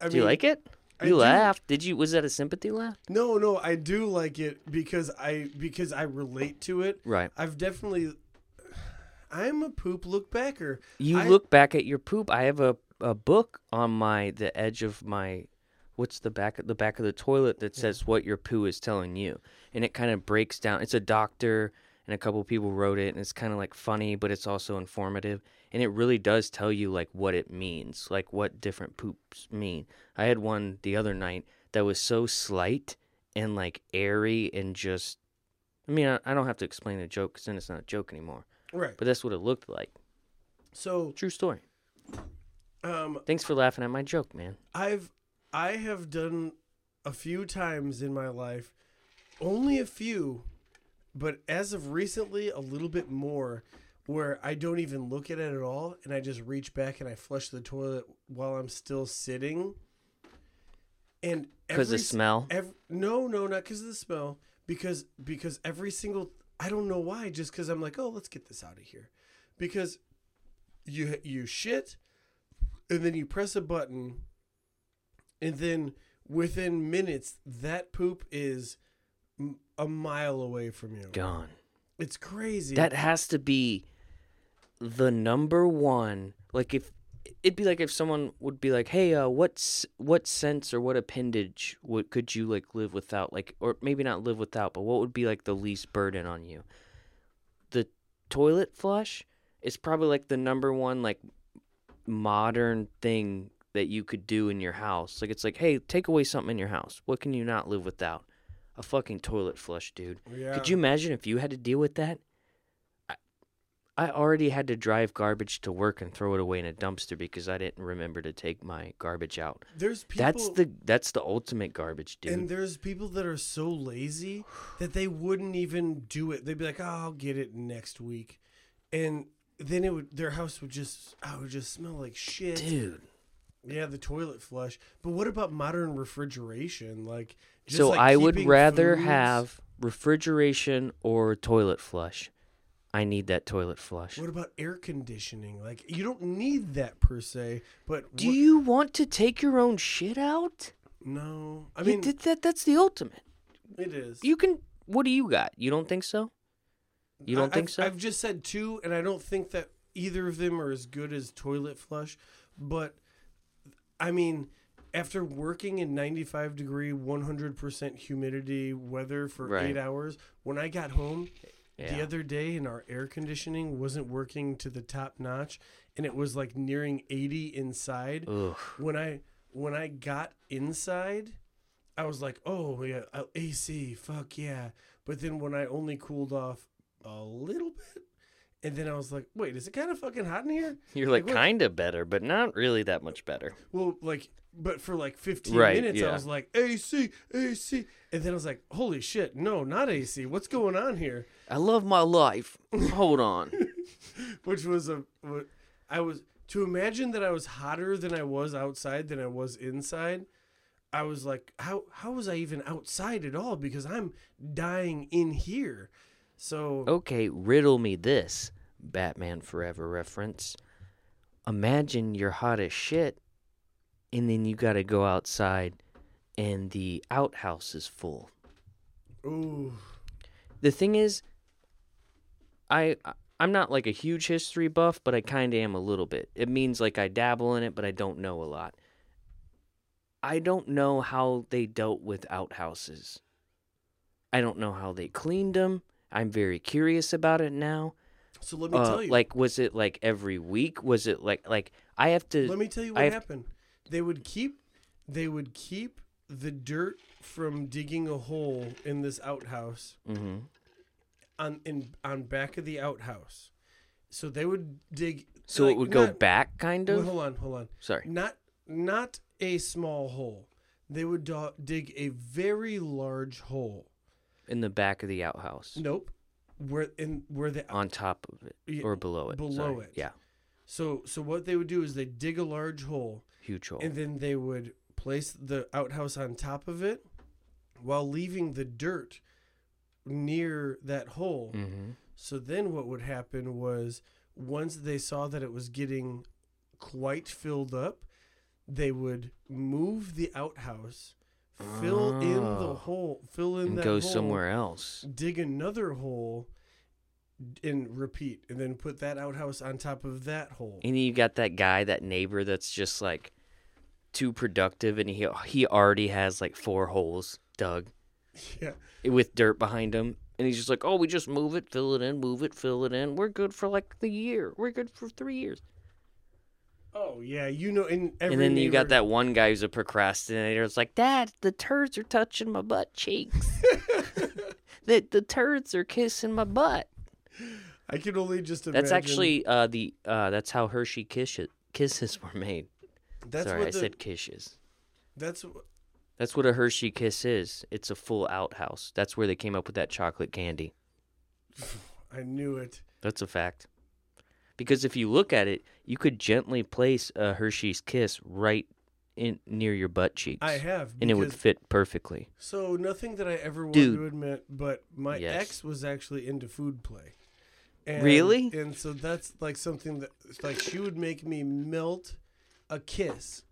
I Do you like it? I You do. laughed. Did you was that a sympathy laugh? No, no, I do like it because I because I relate to it. Right. I've definitely. I'm a poop look backer. You I- look back at your poop. I have a, a book on my the edge of my what's the back of the back of the toilet that says what your poo is telling you. And it kind of breaks down. It's a doctor and a couple people wrote it and it's kind of like funny but it's also informative and it really does tell you like what it means, like what different poops mean. I had one the other night that was so slight and like airy and just I mean, I, I don't have to explain the joke cuz then it's not a joke anymore. Right. But that's what it looked like. So, True story. um, Thanks for laughing at my joke, man. I've I have done a few times in my life, only a few, but as of recently, a little bit more, where I don't even look at it at all, and I just reach back and I flush the toilet while I'm still sitting. And Because the smell. Ev- no, no, not because of the smell. Because because every single I don't know why. Just because I'm like, oh, let's get this out of here. Because you you shit, and then you press a button, and then within minutes that poop is a mile away from you. Gone. It's crazy. That has to be the number one. Like if it'd be like if someone would be like, "Hey, uh, what's what sense or what appendage would could you like live without? Like, or maybe not live without, but what would be like the least burden on you? The toilet flush is probably like the number one like modern thing that you could do in your house. Like it's like, hey, take away something in your house. What can you not live without? A fucking toilet flush, dude. Oh, yeah. Could you imagine if you had to deal with that? I, I already had to drive garbage to work and throw it away in a dumpster because I didn't remember to take my garbage out. There's people. that's the that's the ultimate garbage, dude. And there's people that are so lazy that they wouldn't even do it. They'd be like, "Oh, I'll get it next week," and then it would their house would just I would just smell like shit. dude. Yeah, the toilet flush. But what about modern refrigeration? Like, just so like I would keeping rather foods- have refrigeration or toilet flush. I need that toilet flush. What about air conditioning? Like, you don't need that per se, but Do you want to take your own shit out? No, I mean did that. That's the ultimate. it is. You can. What do you got? You don't think so? You don't I- think I've, so? I've just said two, and I don't think that either of them are as good as toilet flush. But I mean, after working in 95 degree, 100% humidity weather for Right. eight hours, when I got home the other day and our air conditioning wasn't working to the top notch, and it was like nearing 80 inside. Ugh. When I when I got inside, I was like, "Oh yeah, uh, AC, fuck yeah!" But then when I only cooled off a little bit, and then I was like, "Wait, is it kind of fucking hot in here?" You're like what- kind of better, but not really that much better. Well, like, but for like 15 Right, minutes, I was like, "AC, AC," and then I was like, "Holy shit, no, not AC! What's going on here?" I love my life. Hold on. Which was a, I was to imagine that I was hotter than I was outside than I was inside. I was like, how how was I even outside at all? Because I'm dying in here. So Okay, riddle me this. Batman Forever reference. Imagine you're hot as shit, and then you gotta go outside, and the outhouse is full. ooh, The thing is, I I'm not like a huge history buff, but I kind of am a little bit. It means like I dabble in it, but I don't know a lot. I don't know how they dealt with outhouses. I don't know how they cleaned them. I'm very curious about it now. so let me Uh, tell you. like, was it like every week? Was it like like I have to? let me tell you what happened. They would keep they would keep the dirt from digging a hole in this outhouse Mhm. on in on back of the outhouse. So they would dig. So like, it would go back, kind Well, of. hold on, hold on. Sorry. Not not a small hole. They would do- dig a very large hole. In the back of the outhouse. Nope. where in where the on top of it or below it. below sorry. it. Yeah, so so what they would do is they dig a large hole huge hole. and then they would place the outhouse on top of it while leaving the dirt near that hole. mm-hmm. So then what would happen was once they saw that it was getting quite filled up, they would move the outhouse, fill in the Oh. hole, fill in And that go hole, somewhere else. dig another hole, and repeat, and then put that outhouse on top of that hole. And you got that guy, that neighbor that's just like too productive, and he he already has like four holes dug Yeah. with dirt behind him, and he's just like, "Oh, we just move it, fill it in, move it, fill it in. We're good for like the year. We're good for three years." Oh yeah, you know, in every and then you got that one guy who's a procrastinator. It's like, Dad, the turds are touching my butt cheeks. the the turds are kissing my butt. I can only just imagine. That's actually uh the uh that's how Hershey kisses kisses were made. that's Sorry, what I the, said kisses. that's That's what a Hershey kiss is. It's a full outhouse. That's where they came up with that chocolate candy. I knew it. That's a fact. Because if you look at it, you could gently place a Hershey's kiss right in near your butt cheeks. I have, and it would fit perfectly. So nothing that I ever want Dude. to admit, but my Yes. ex was actually into food play. And, Really? And so that's like something that it's like she would make me melt a kiss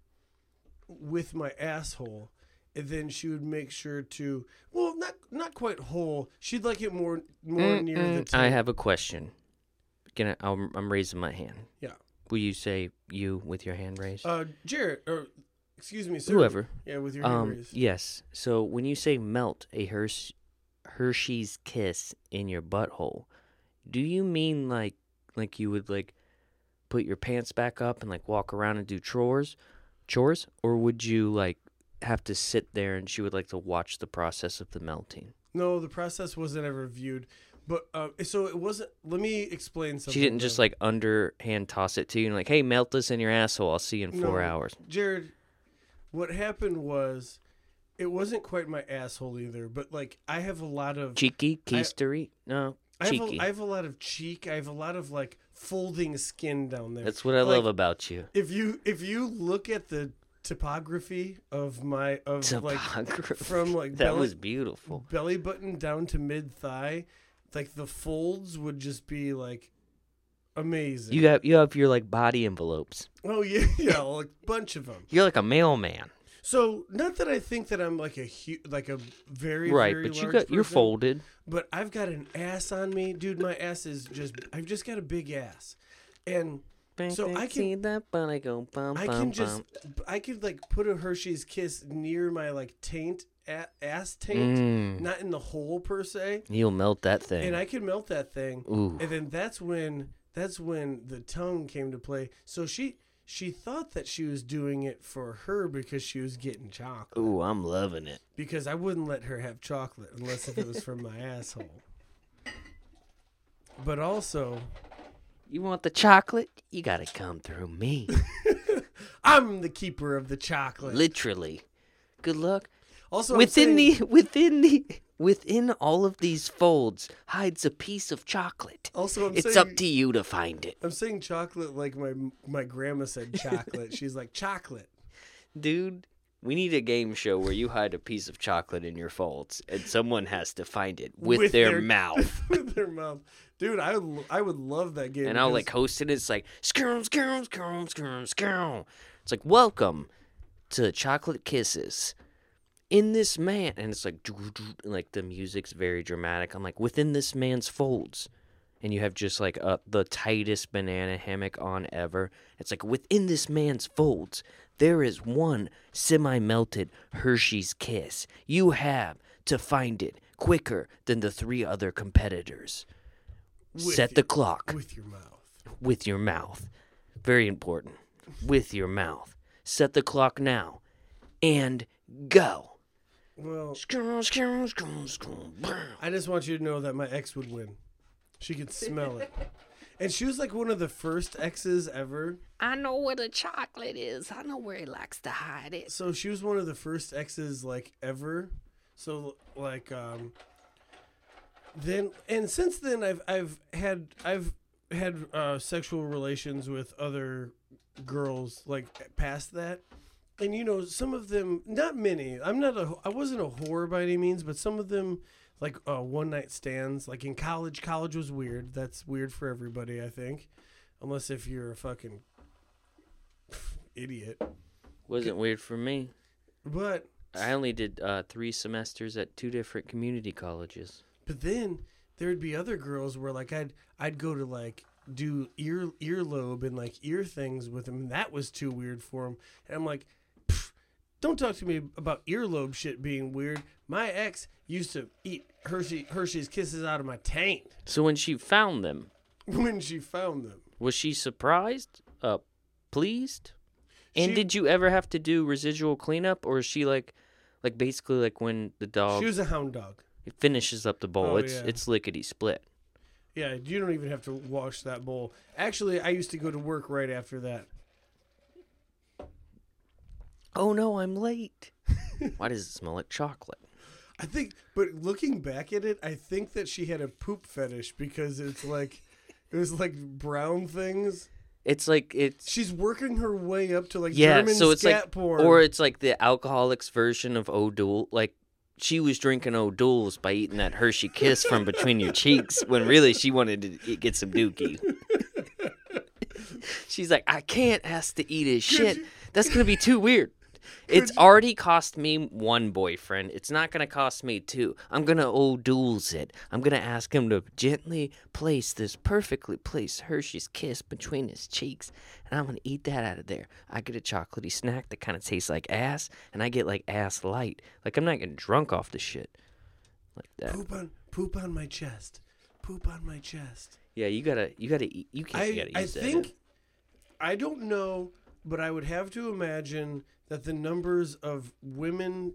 with my asshole, and then she would make sure to well, not not quite whole. She'd like it more more mm, near the. Mm-mm. Tip. I have a question. Can I, I'm, I'm raising my hand. Yeah. Will you say you with your hand raised? Uh, Jarrod, or excuse me, sir. Whoever. Yeah, with your hand Um, raised. yes. So when you say melt a Hersh- Hershey's kiss in your butthole, do you mean like like you would like put your pants back up and like walk around and do chores, chores, or would you like have to sit there and she would like to watch the process of the melting? No, the process wasn't ever viewed. But uh, so it wasn't. Let me explain something. She didn't just like underhand toss it to you and like, hey, melt this in your asshole. I'll see you in four No. hours. Jarrod, what happened was, it wasn't quite my asshole either. But like, I have a lot of Cheeky, keistery? No, I have, cheeky. a, I have a lot of cheek. I have a lot of like folding skin down there. That's what I Like, love about you. If you if you look at the topography of my of like Topography. from like that belly, was beautiful. belly button down to mid thigh, like the folds would just be like amazing. You have you have your like body envelopes. oh yeah, yeah, like bunch of them. You're like a mailman, So not that I think that I'm like a hu- like a very right? very But you got you're folded. But I've got an ass on me, dude. My ass is just I've just got a big ass, and So I can- see that body go bum I bum can just bum. I could like put a Hershey's Kiss near my like taint ass taint, Mm, not in the hole per se, you'll melt that thing. and I can melt that thing. Ooh, And then that's when that's when the tongue came to play. So she she thought that she was doing it for her because she was getting chocolate. ooh, I'm loving it. Because I wouldn't let her have chocolate unless if it was from my asshole. But also, You want the chocolate? You gotta come through me. I'm the keeper of the chocolate. Literally. Good luck. Also, within saying- the within the within all of these folds hides a piece of chocolate. also I'm it's saying, up to you to find it. I'm saying chocolate like my my grandma said chocolate. She's like chocolate. Dude, we need a game show where you hide a piece of chocolate in your folds and someone has to find it with, With their, their- mouth. with their mouth. Dude, I would I would love that game. and I'll like host it. It's like skirl, skirl, skirl, skirl, skirl. It's like welcome to Chocolate Kisses. In this man, and it's like doo, doo, and, like the music's very dramatic. I'm like within this man's folds, and you have just like uh, the tightest banana hammock on ever. It's like within this man's folds, there is one semi-melted Hershey's Kiss. You have to find it quicker than the three other competitors. With Set your- the clock with your mouth. with your mouth. Very important. With your mouth. Set the clock now. And go. Well. I just want you to know that my ex would win. She could smell it. And she was like one of the first exes ever. I know where the chocolate is. I know where he likes to hide it. So she was one of the first exes like ever. So like um then and since then I've I've had I've had uh, sexual relations with other girls like past that, and you know some of them not many. I'm not a I wasn't a whore by any means, but some of them like uh, one night stands. Like in college, college was weird. That's weird for everybody, I think, unless if you're a fucking idiot. Wasn't weird for me. But I only did uh, three semesters at two different community colleges. But then there'd be other girls where like I'd I'd go to like do ear earlobe and like ear things with them. And that was too weird for them. And I'm like, "Pff, don't talk to me about earlobe shit being weird. My ex used to eat Hershey Hershey's Kisses out of my taint So when she found them, when she found them. was she surprised? Uh, pleased? And She- did you ever have to do residual cleanup, or is she like, like basically like when the dog She was a hound dog. It finishes up the bowl, Oh, it's yeah. it's lickety split. Yeah, you don't even have to wash that bowl. Actually, I used to go to work right after that. Oh no, I'm late. Why does it smell like chocolate? I think, but looking back at it, I think that she had a poop fetish because it's like, it was like brown things. It's like it's She's working her way up to like yeah, German so it's scat like porn. or it's like the alcoholics version of O'Doul. Like she was drinking O'Doul's by eating that Hershey Kiss from between your cheeks, when really she wanted to get some dookie. She's like, I can't ask to eat his shit. That's gonna be too weird. It's already cost me one boyfriend. It's not gonna cost me two. I'm gonna O'Doul's it. I'm gonna ask him to gently place this perfectly placed Hershey's kiss between his cheeks, and I'm gonna eat that out of there. I get a chocolatey snack that kind of tastes like ass, and I get like ass light. Like I'm not getting drunk off the shit. Like that. poop on poop on my chest, poop on my chest. Yeah, you gotta, you gotta, eat. You can't. you I gotta I that. think I don't know, but I would have to imagine that the numbers of women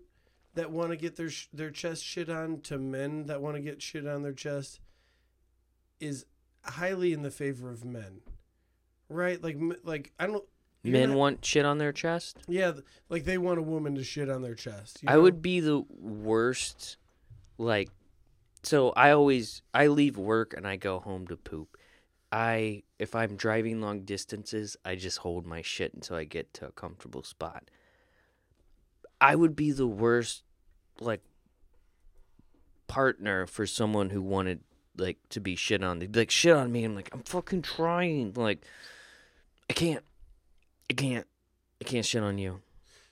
that want to get their sh- their chest shit on to men that want to get shit on their chest is highly in the favor of men. Right? Like like I don't men not- want shit on their chest. Yeah, like they want a woman to shit on their chest. I know? would be the worst. Like, so I always I leave work and I go home to poop. I if I'm driving long distances, I just hold my shit until I get to a comfortable spot. I would be the worst, like, partner for someone who wanted like to be shit on. They'd be like shit on me. I'm like I'm fucking trying. Like, I can't. I can't. I can't shit on you.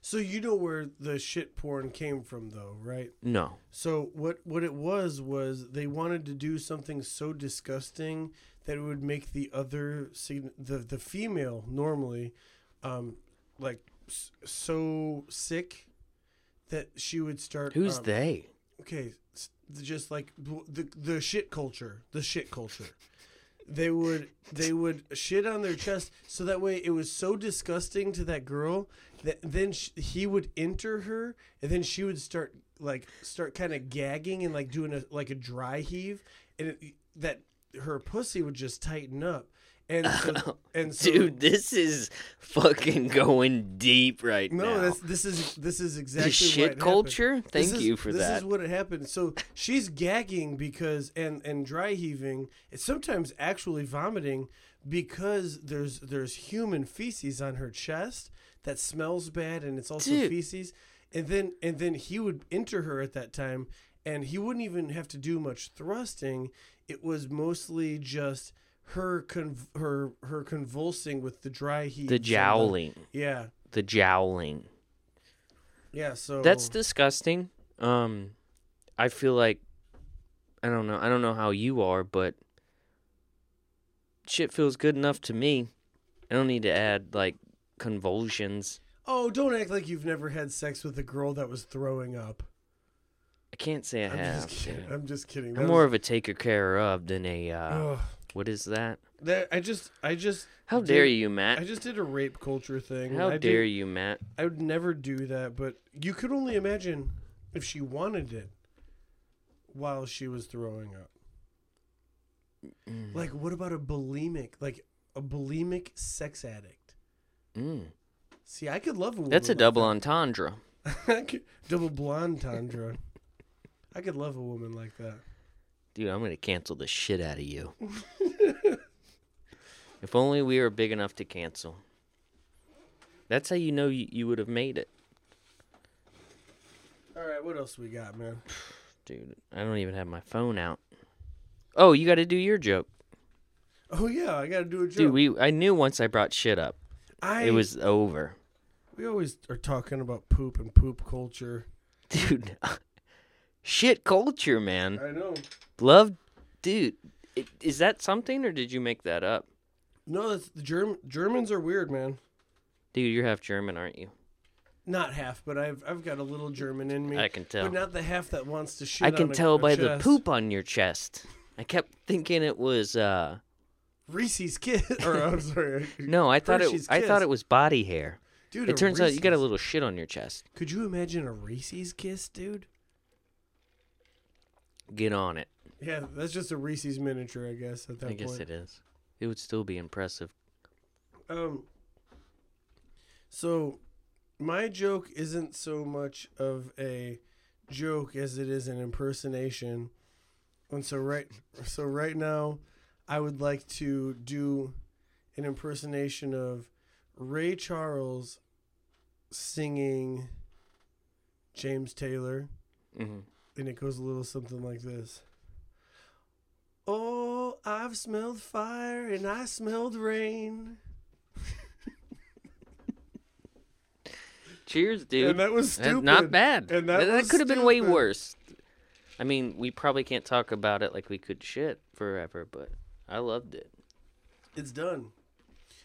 So you know where the shit porn came from though, right? No. So what what it was was they wanted to do something so disgusting that it would make the other the the female normally um like so sick that she would start Who's um, they? okay just like the the shit culture the shit culture they would they would shit on their chest so that way it was so disgusting to that girl that then sh- he would enter her and then she would start like start kind of gagging and like doing a like a dry heave and it, that her pussy would just tighten up and so, and so Dude, this is fucking going deep right now. no now. that's this is this is exactly the shit what happened. culture? This Thank is- you for this that. is what happened. So she's gagging because and and dry heaving. It's sometimes actually vomiting because there's there's human feces on her chest that smells bad and it's also Dude. feces. And then and then he would enter her at that time and he wouldn't even have to do much thrusting. It was mostly just her conv- her her convulsing with the dry heat. the jowling. Yeah. The jowling. Yeah, so That's disgusting. Um I feel like I don't know. I don't know how you are, but shit feels good enough to me. I don't need to add like convulsions. Oh, don't act like you've never had sex with a girl that was throwing up. I can't say I I'm have. just I'm just kidding. I'm more of a taker care of than a uh. What is that? that I just I just How did- dare you, Matt. I just did a rape culture thing. How I dare did- you, Matt? I would never do that, but you could only imagine if she wanted it while she was throwing up. Mm. Like what about a bulimic, like a bulimic sex addict? Mm. See, I could love a woman. That's a like double that. entendre. Double blonde tundra. I could love a woman like that. Dude, I'm gonna cancel the shit out of you. if only we were big enough to cancel. That's how you know you, you would have made it. All right, what else we got, man? Dude, I don't even have my phone out. Oh, you got to do your joke. Oh yeah, I gotta do a joke. Dude, we I knew once I brought shit up, I, it was over. We always are talking about poop and poop culture. Dude, shit culture, man. I know. Love, dude. It, is that something or did you make that up? No, that's the Germ- Germans are weird, man. Dude, you're half German, aren't you? Not half, but I've I've got a little German in me. I can tell. But not the half that wants to shit. I can on a- tell a by the chest. poop on your chest. I kept thinking it was uh Reese's Kiss. or I'm sorry. no, I thought it Hershey's I thought Kiss. it was body hair. Dude, It turns out you got a Reese's- little shit on your chest. Could you imagine a Reese's Kiss, dude? Get on it. Yeah, that's just a Reese's miniature, I guess. At that I guess point. it is. It would still be impressive. Um. So, my joke isn't so much of a joke as it is an impersonation, and so right, so right now, I would like to do an impersonation of Ray Charles singing James Taylor, hmm and it goes a little something like this. Oh, I've smelled fire and I smelled rain. Cheers, dude. And that was That- stupid. not bad. And that that was could have been way worse. I mean, we probably can't talk about it like we could shit forever, but I loved it. It's done.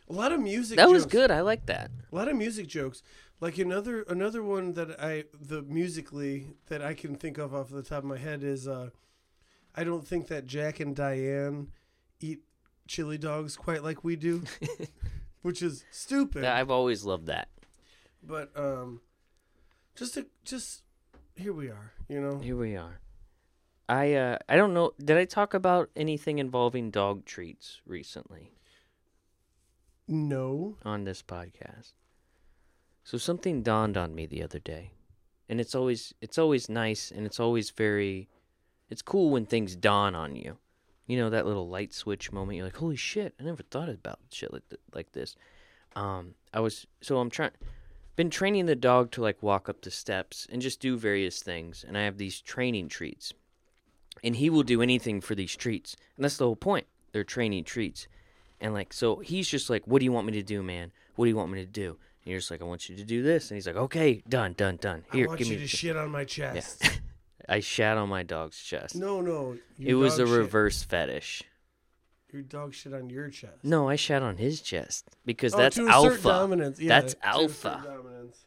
A lot of music. That was good. I like that. A lot of music jokes. Like another another one that I the musically that I can think of off the top of my head is uh, I don't think that Jack and Diane eat chili dogs quite like we do, which is stupid. I've always loved that. but um, just to, just here we are. You know. Here we are. I uh I don't know. Did I talk about anything involving dog treats recently No. on this podcast? So something dawned on me the other day. And it's always it's always nice and it's always very it's cool when things dawn on you. You know that little light switch moment you're like, "Holy shit, I never thought about shit like th- like this." Um I was so I'm trying been training the dog to like walk up the steps and just do various things and I have these training treats. And he will do anything for these treats. And that's the whole point. They're training treats. And like so he's just like, "What do you want me to do, man? What do you want me to do?" And you're just like, "I want you to do this." And he's like, "Okay, done, done, done. Here, I want give you me." to the-" shit on my Yeah. I shat on my dog's chest. No, no. it was a shit- reverse fetish. Your dog shit on your chest. No, I shat on his chest because Oh, that's alpha. Yeah, That's alpha. dominance.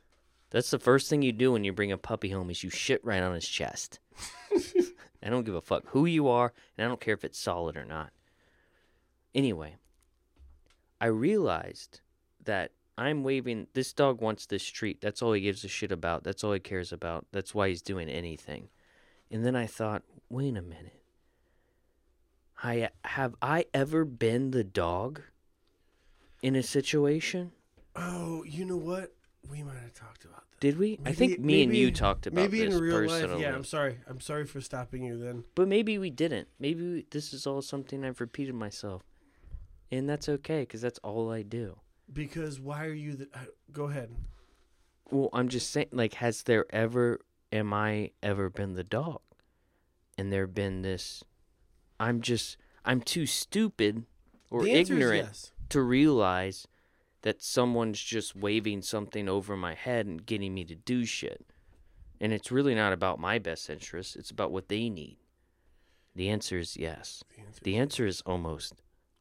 That's the first thing you do when you bring a puppy home is you shit right on his chest. I don't give a fuck who you are, and I don't care if it's solid or not. Anyway, I realized that I'm waving. This dog wants this treat. That's all he gives a shit about. That's all he cares about. That's why he's doing anything. And then I thought, wait a minute. I have I ever been the dog in a situation? Oh, you know what? We might have talked about that. Did we? I think me and you talked about Maybe this in real personally. life. Yeah, I'm sorry. I'm sorry for stopping you then. But maybe we didn't. Maybe we, this is all something I've repeated myself. And that's okay because that's all I do. Because why are you the. Uh, go ahead. Well, I'm just saying, like, has there ever, am I ever been the dog? And there been this, I'm just, I'm too stupid or ignorant yes. to realize that someone's just waving something over my head and getting me to do shit. And it's really not about my best interest, it's about what they need. The answer is yes. The answer The is answer is almost,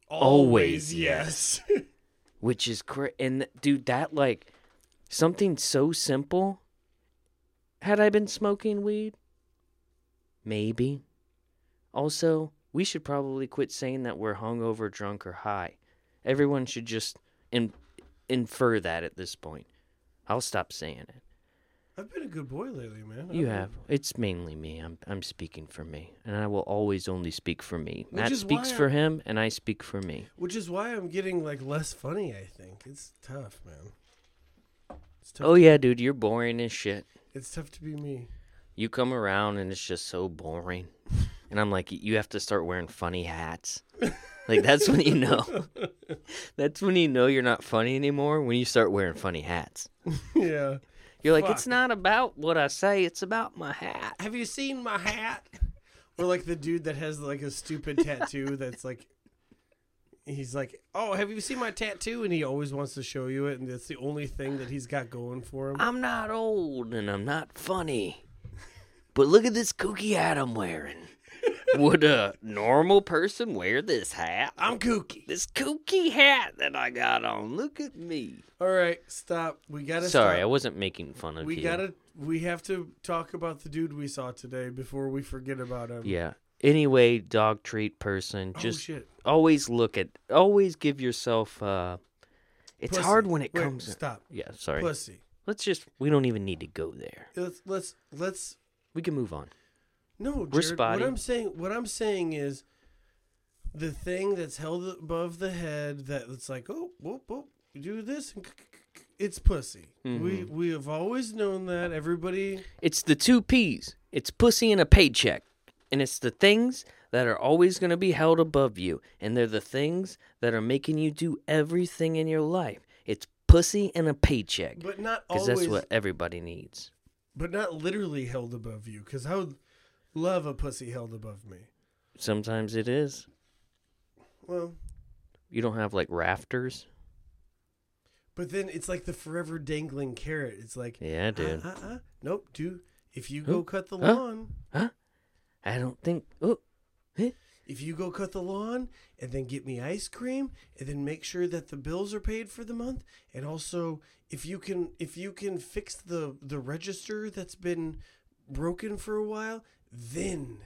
always always yes. which is cra And dude, that like something so simple. Had I been smoking weed? Maybe. Also, we should probably quit saying that we're hungover, drunk, or high. Everyone should just in- infer that at this point. I'll stop saying it. I've been a good boy lately, man. You I've been- It's mainly me. I'm I'm speaking for me, and I will always only speak for me. Which Matt speaks why I- for him, and I speak for me. Which is why I'm getting like less funny. I think it's tough, man. Oh yeah, dude, you're boring as shit. It's tough to be me. You come around and it's just so boring. and I'm like, you have to start wearing funny hats. like that's when you know. that's when you know you're not funny anymore when you start wearing funny hats. yeah. You're like, Fuck. it's not about what I say, it's about my hat. Have you seen my hat? Or like the dude that has like a stupid tattoo that's like he's like, "Oh, have you seen my tattoo?" and he always wants to show you it and that's the only thing that he's got going for him. I'm not old and I'm not funny. But look at this kooky hat I'm wearing. Would a normal person wear this hat? I'm kooky. This kooky hat that I got on. Look at me. All right, stop. We got to Sorry, I wasn't making fun of We you. We got to we have to talk about the dude we saw today before we forget about him. Yeah. Anyway, dog treat person, Oh just shit. always look at, always give yourself. uh It's Pussy. hard when it Wait, comes. Stop. Yeah, sorry. Pussy. Let's just. We don't even need to go there. Let's let's let's We can move on. No, We're Jarrod, spotty. what I'm saying what I'm saying is the thing that's held above the head that it's like, oh, whoop, whoop, do this and it's pussy. We Mhm. we have always known that. Everybody It's the two P's. It's pussy and a paycheck. And it's the things that are always going to be held above you. And they're the things that are making you do everything in your life. It's pussy and a paycheck. but not Because always that's what everybody needs. but not literally held above you cuz I would love a pussy held above me. Sometimes it is. Well, You don't have like rafters. but then it's like the forever dangling carrot. It's like Yeah, dude. Uh, uh, uh, nope, dude. If you Huh? go cut the lawn. Huh? lawn, I don't think. Oh, if you go cut the lawn and then get me ice cream and then make sure that the bills are paid for the month and also if you can if you can fix the the register that's been broken for a while then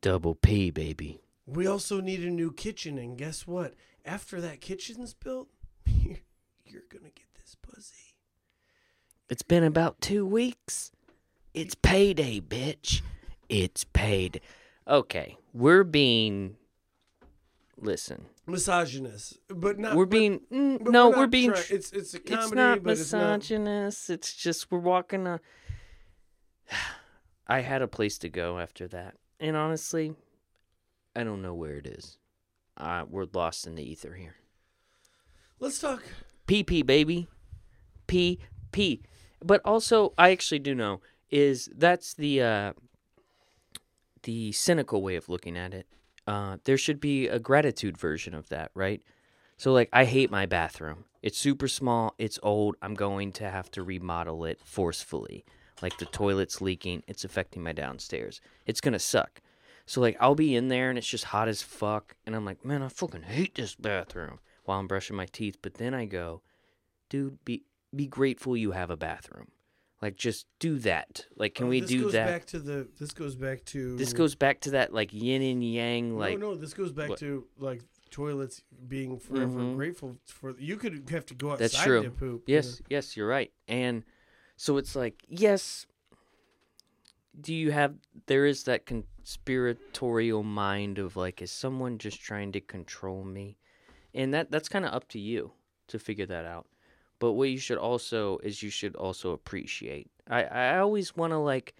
double P, baby. we also need a new kitchen and guess what after that kitchen's built you're gonna get this pussy It's been about two weeks. It's payday, bitch. It's paid. Okay, we're being. Listen, misogynist but not we're but- being. mm, but no, we're, we're, being. try- it's it's a comedy it's not but it's not misogynist. It's just we're walking a. I had a place to go after that, and honestly, I don't know where it is. Uh, we're lost in the ether here. let's talk PP baby, PP. But also, I actually do know is that's the uh, the cynical way of looking at it. Uh, there should be a gratitude version of that, right? So, like, I hate my bathroom. It's super small. It's old. I'm going to have to remodel it forcefully. Like the toilet's leaking. It's affecting my downstairs. It's gonna suck. So like I'll be in there and it's just hot as fuck, and I'm like, man, I fucking hate this bathroom while I'm brushing my teeth. But then I go, dude, be be grateful you have a bathroom. Like just do that. Like can Oh, we this do goes that? back to the this goes back to this goes back to that like yin and yang. Like no no this goes back what? to like toilets being forever Mhm. grateful for you could have to go outside That's true. to poop Yes, yes, you're right. And so it's like, yes, do you have there is that conspiratorial mind of like is someone just trying to control me? And that that's kind of up to you to figure that out. But what you should also is you should also appreciate. I I always want to like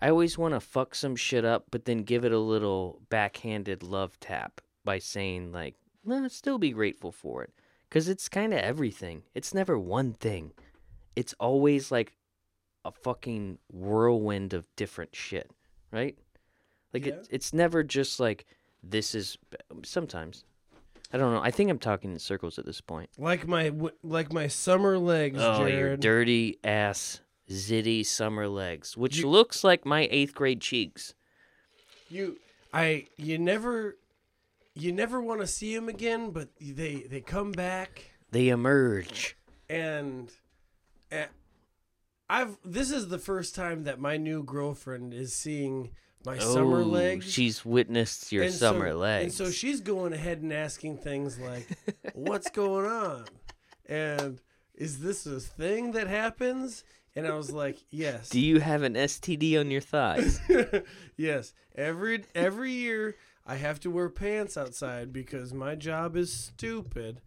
I always want to fuck some shit up but then give it a little backhanded love tap by saying like, "No, still be grateful for it." Cuz it's kind of everything. It's never one thing. It's always like a fucking whirlwind of different shit, right? Like Yeah. it, it's never just like this is sometimes. I don't know. I think I'm talking in circles at this point. like my like my summer legs Oh, Jarrod. your dirty ass zitty summer legs, which You- looks like my eighth grade cheeks. you I you never you never want to see them again but they they come back They emerge. and uh, I've this is the first time that my new girlfriend is seeing my summer Oh, legs She's witnessed your And summer so, legs. And so she's going ahead and asking things like, "What's going on?" and "Is this a thing that happens?" And I was like, "Yes, Do you have an STD on your thighs? yes. Every every year I have to wear pants outside because my job is stupid."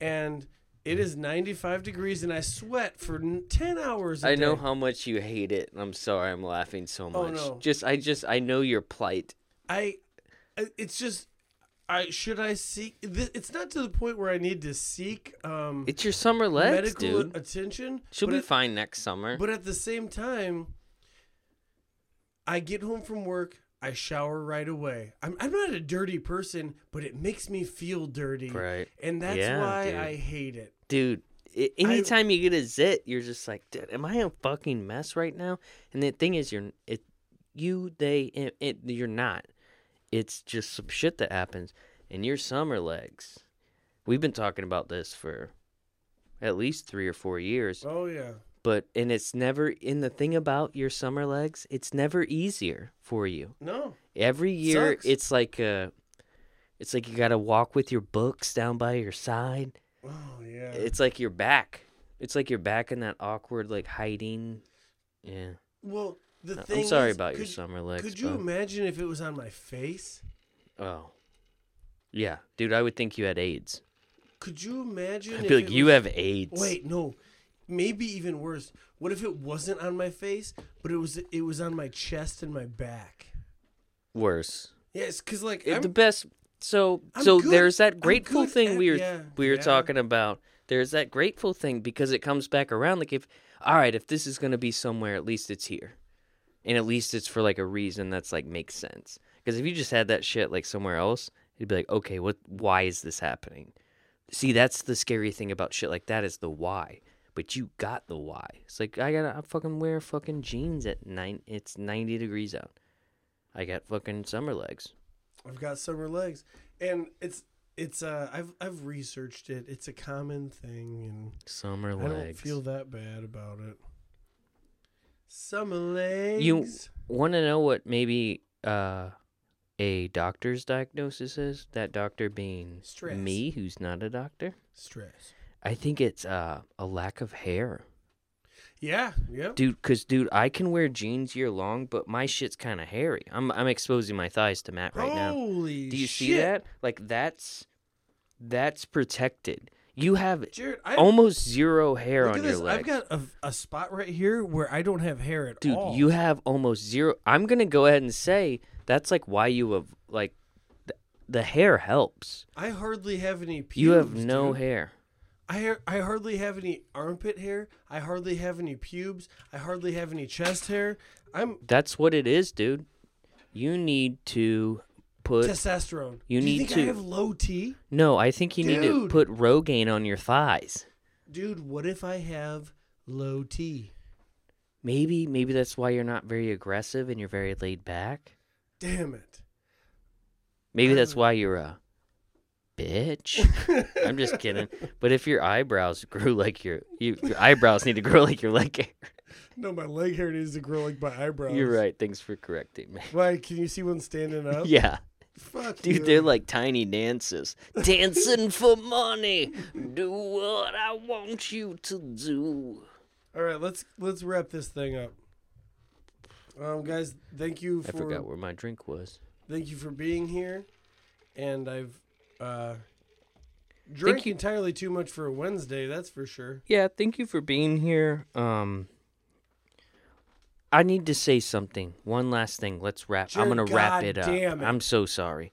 And It is 95 degrees and I sweat for 10 hours. I I know how much you hate it. I'm sorry, I'm laughing so much. Oh, much. no. Just, I just, I know your plight. I. I- It's just. I should I seek. It's not to the point where I need to seek um, It's your summer legs, medical dude. attention. She'll be at- fine next summer. But at the same time, I get home from work, I shower right away. I'm, I'm not a dirty person, but it makes me feel dirty. Right. And that's Yeah, why dude. I hate it. dude. i- Anytime you get a zit, you're just like, dude, am I a fucking mess right now? And the thing is, you're it, you, they, it, it, you're not. It's just some shit that happens, and your summer legs. We've been talking about this for at least three or four years, Oh, yeah. But and it's never. In the thing about your summer legs, it's never easier for you. No. Every year, Sucks. it's like uh it's like you got to walk with your books down by your side. Oh, yeah. It's like you're back. It's like you're back in that awkward like hiding. Yeah. well, the I- thing I'm sorry is, about your summer legs. Could you bud. imagine if it was on my face? Oh. Yeah, dude, I would think you had AIDS. Could you imagine? I'd be like, you have AIDS. Wait, no. Maybe even worse. What if it wasn't on my face, but it was it was on my chest and my back? Worse. Yes, because like It- the best. So I'm so good- there's that grateful thing at- we were yeah, we were yeah. talking about. There's that grateful thing because it comes back around. Like if all right, if this is gonna be somewhere, at least it's here, and at least it's for like a reason that's like makes sense. Because if you just had that shit like somewhere else, you'd be like, okay, what? Why is this happening? See, that's the scary thing about shit like that is the why. But you got the why. It's like I gotta I fucking wear fucking jeans at nine. It's ninety degrees out. I got fucking summer legs. I've got summer legs, and it's it's uh I've I've researched it. It's a common thing, and Summer legs. I don't feel that bad about it. Summer legs. You want to know what maybe uh, a doctor's diagnosis is? That doctor being Stress. me, who's not a doctor. stress. I think it's uh, a lack of hair, Yeah. Yep. dude. Cause dude, I can wear jeans year long, but my shit's kind of hairy. I'm I'm exposing my thighs to Matt right now. Holy Do you shit. see that? Like that's that's protected. You have Jarrod? I, almost zero hair on your this. legs. I've got a, a spot right here where I don't have hair at Dude, all. Dude, you have almost zero. I'm gonna go ahead and say that's like why you have like th- the hair helps. I hardly have any pubes. you have no dude. hair. I I hardly have any armpit hair. I hardly have any pubes. I hardly have any chest hair. I'm That's what it is, dude. You need to put. testosterone. you Do need you think to- I have low T? no, I think you need to Dude. put Rogaine on your thighs. Dude, what if I have low T? Maybe, maybe that's why you're not very aggressive and you're very laid back. Damn it. Maybe that's Uh. why you're a bitch. I'm just kidding. But if your eyebrows grew like your you, your eyebrows need to grow like your leg hair. No, my leg hair needs to grow like my eyebrows. You're right. Thanks for correcting me. Why? Can you see one standing up? Yeah. Fuck Dude, you. they're like tiny dances. Dancing for money. Do what I want you to do. All right, let's let's wrap this thing up. Um, guys, thank you I forgot where my drink was. thank you for being here, and I've uh, drank you- entirely too much for a Wednesday. That's for sure. Yeah, thank you for being here. Um I need to say something. One last thing. Let's wrap. I'm going to wrap it up. damn it. I'm so sorry.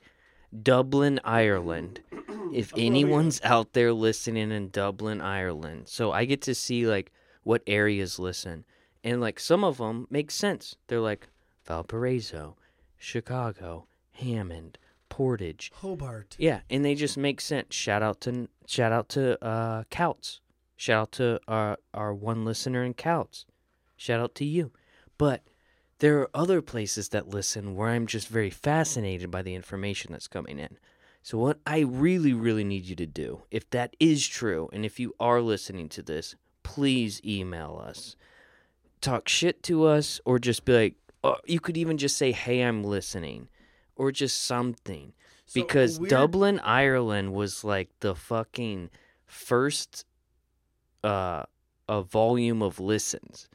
Dublin, Ireland. If anyone's out there listening in Dublin, Ireland, so I get to see like what areas listen, and like some of them make sense. They're like Valparaiso, Chicago, Hammond, Portage. Hobart. Yeah, and they just make sense. Shout out to shout out to uh Kouts. Shout out to our our one listener in Kouts. Shout out to you. But there are other places that listen where I'm just very fascinated by the information that's coming in. So what I really really need you to do, if that is true and if you are listening to this, please email us. Talk shit to us or just be like oh, you could even just say hey I'm listening or just something So, because weird- Dublin, Ireland was like the fucking first uh a volume of listens.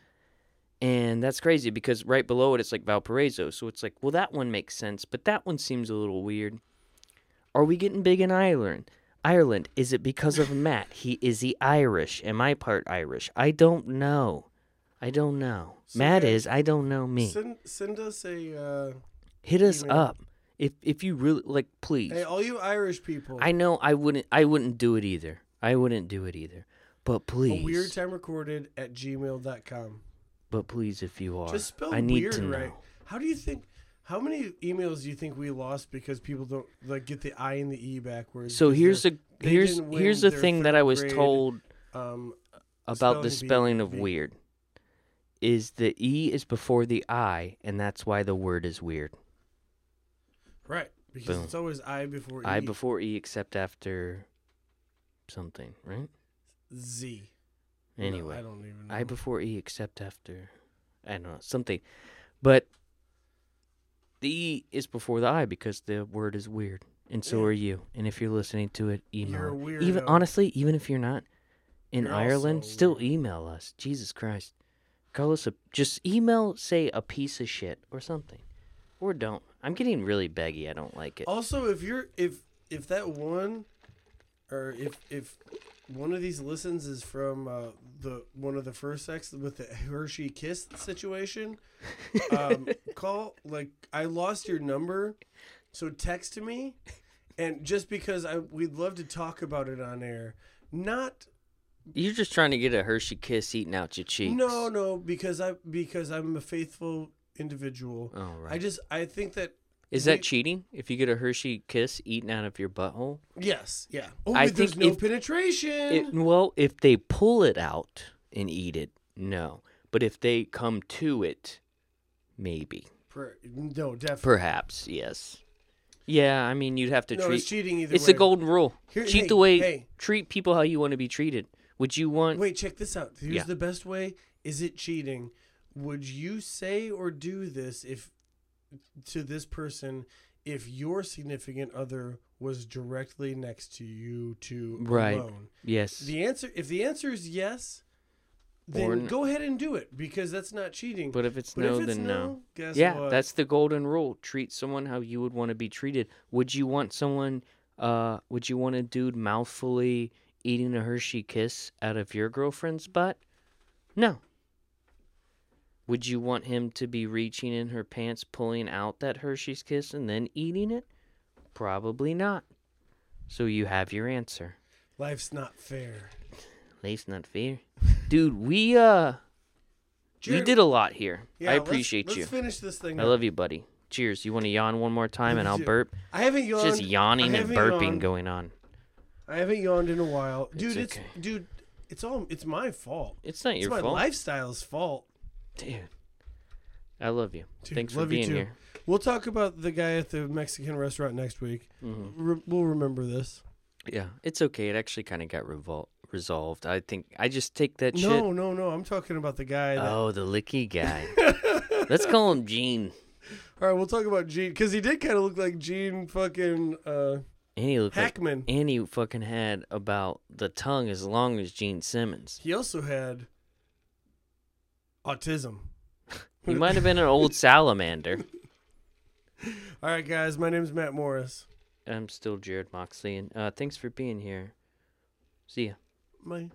And that's crazy because right below it it's like Valparaiso. So it's like, well that one makes sense, but that one seems a little weird. Are we getting big in Ireland? Ireland. Is it because of Matt? He is he Irish? Am I part Irish? I don't know. I don't know. So, Matt yeah, is. I don't know me. Send send us a. Uh, Hit us email. up if if you really like. Please. hey, all you Irish people. I know I wouldn't. I wouldn't do it either. I wouldn't do it either. But please. a weird time recorded at gmail.com. But please, if you are, Just spell I need weird to know. right. How do you think? How many emails do you think we lost because people don't like get the I and the E backwards? So here's the here's here's the thing that I was grade, told Um, about the spelling spelling of bee. weird. Is the E is before the I, and that's why the word is weird. Right because Boom. it's always I before E. I before E except after something, right? Z. No, Anyway, I don't even. Know. I before E except after I don't know something, but the E is before the I because the word is weird, and so Yeah. are you. And if you're listening to it, email. Even honestly, even if you're not in You're Ireland, still email us. Jesus Christ, call us a just email say a piece of shit or something, or don't. I'm getting really beggy. I don't like it. Also, if you're if if that one, or if if one of these listens is from uh, the one of the first sex with the Hershey kiss situation, um, call like I lost your number, so text me, and just because I we'd love to talk about it on air, not You're just trying to get a Hershey kiss eaten out your cheeks. no no because I because I'm a faithful individual. Oh right. I just I think that Is we- that cheating if you get a Hershey kiss eaten out of your butthole? yes yeah. Oh, I think no if- penetration. It, well, if they pull it out and eat it, no. But if they come to it, maybe. Per- no, definitely. Perhaps, yes. Yeah, I mean, you'd have to no, treat. it's cheating either It's way. the golden rule. Here- Cheat hey, the way. hey. Treat people how you want to be treated. Would you want? Wait, check this out. Here's Yeah. the best way. Is it cheating? Would you say or do this if to this person if your significant other was directly next to you to Right. alone? Yes. The answer if the answer is yes, then n- go ahead and do it because that's not cheating. but if it's But no, if it's then no. guess Yeah, what? that's the golden rule. Treat someone how you would want to be treated. Would you want someone? Uh, would you want a dude mouthfully eating a Hershey kiss out of your girlfriend's butt? No. Would you want him to be reaching in her pants, pulling out that Hershey's kiss, and then eating it? Probably not. So you have your answer. life's not fair. Life's not fair, dude. We uh, we did a lot here. Yeah, I let's- appreciate let's you. finish this thing. I up. love you, buddy. Cheers. You want to yawn one more time and I'll burp? I haven't It's yawned. just yawning and burping yawned. going on. I haven't yawned in a while, dude. It's, okay. dude. It's all. It's my fault. It's not It's your my fault. lifestyle's fault. Dude. I love you. Dude, Thanks for being here. We'll talk about the guy at the Mexican restaurant next week. hmm Re- we'll remember this. Yeah, it's okay. It actually kind of got revol- resolved. I think I just take that shit. No, no, no. I'm talking about the guy. That... Oh, the licky guy. Let's call him Gene. All right, we'll talk about Gene because he did kind of look like Gene fucking uh, And he looked like Hackman. and he fucking had about the tongue as long as Gene Simmons. He also had autism. He might have been an old salamander. All right, guys. My name's Matt Morris. I'm still Jarrod Moxley, and uh, thanks for being here. See ya. My.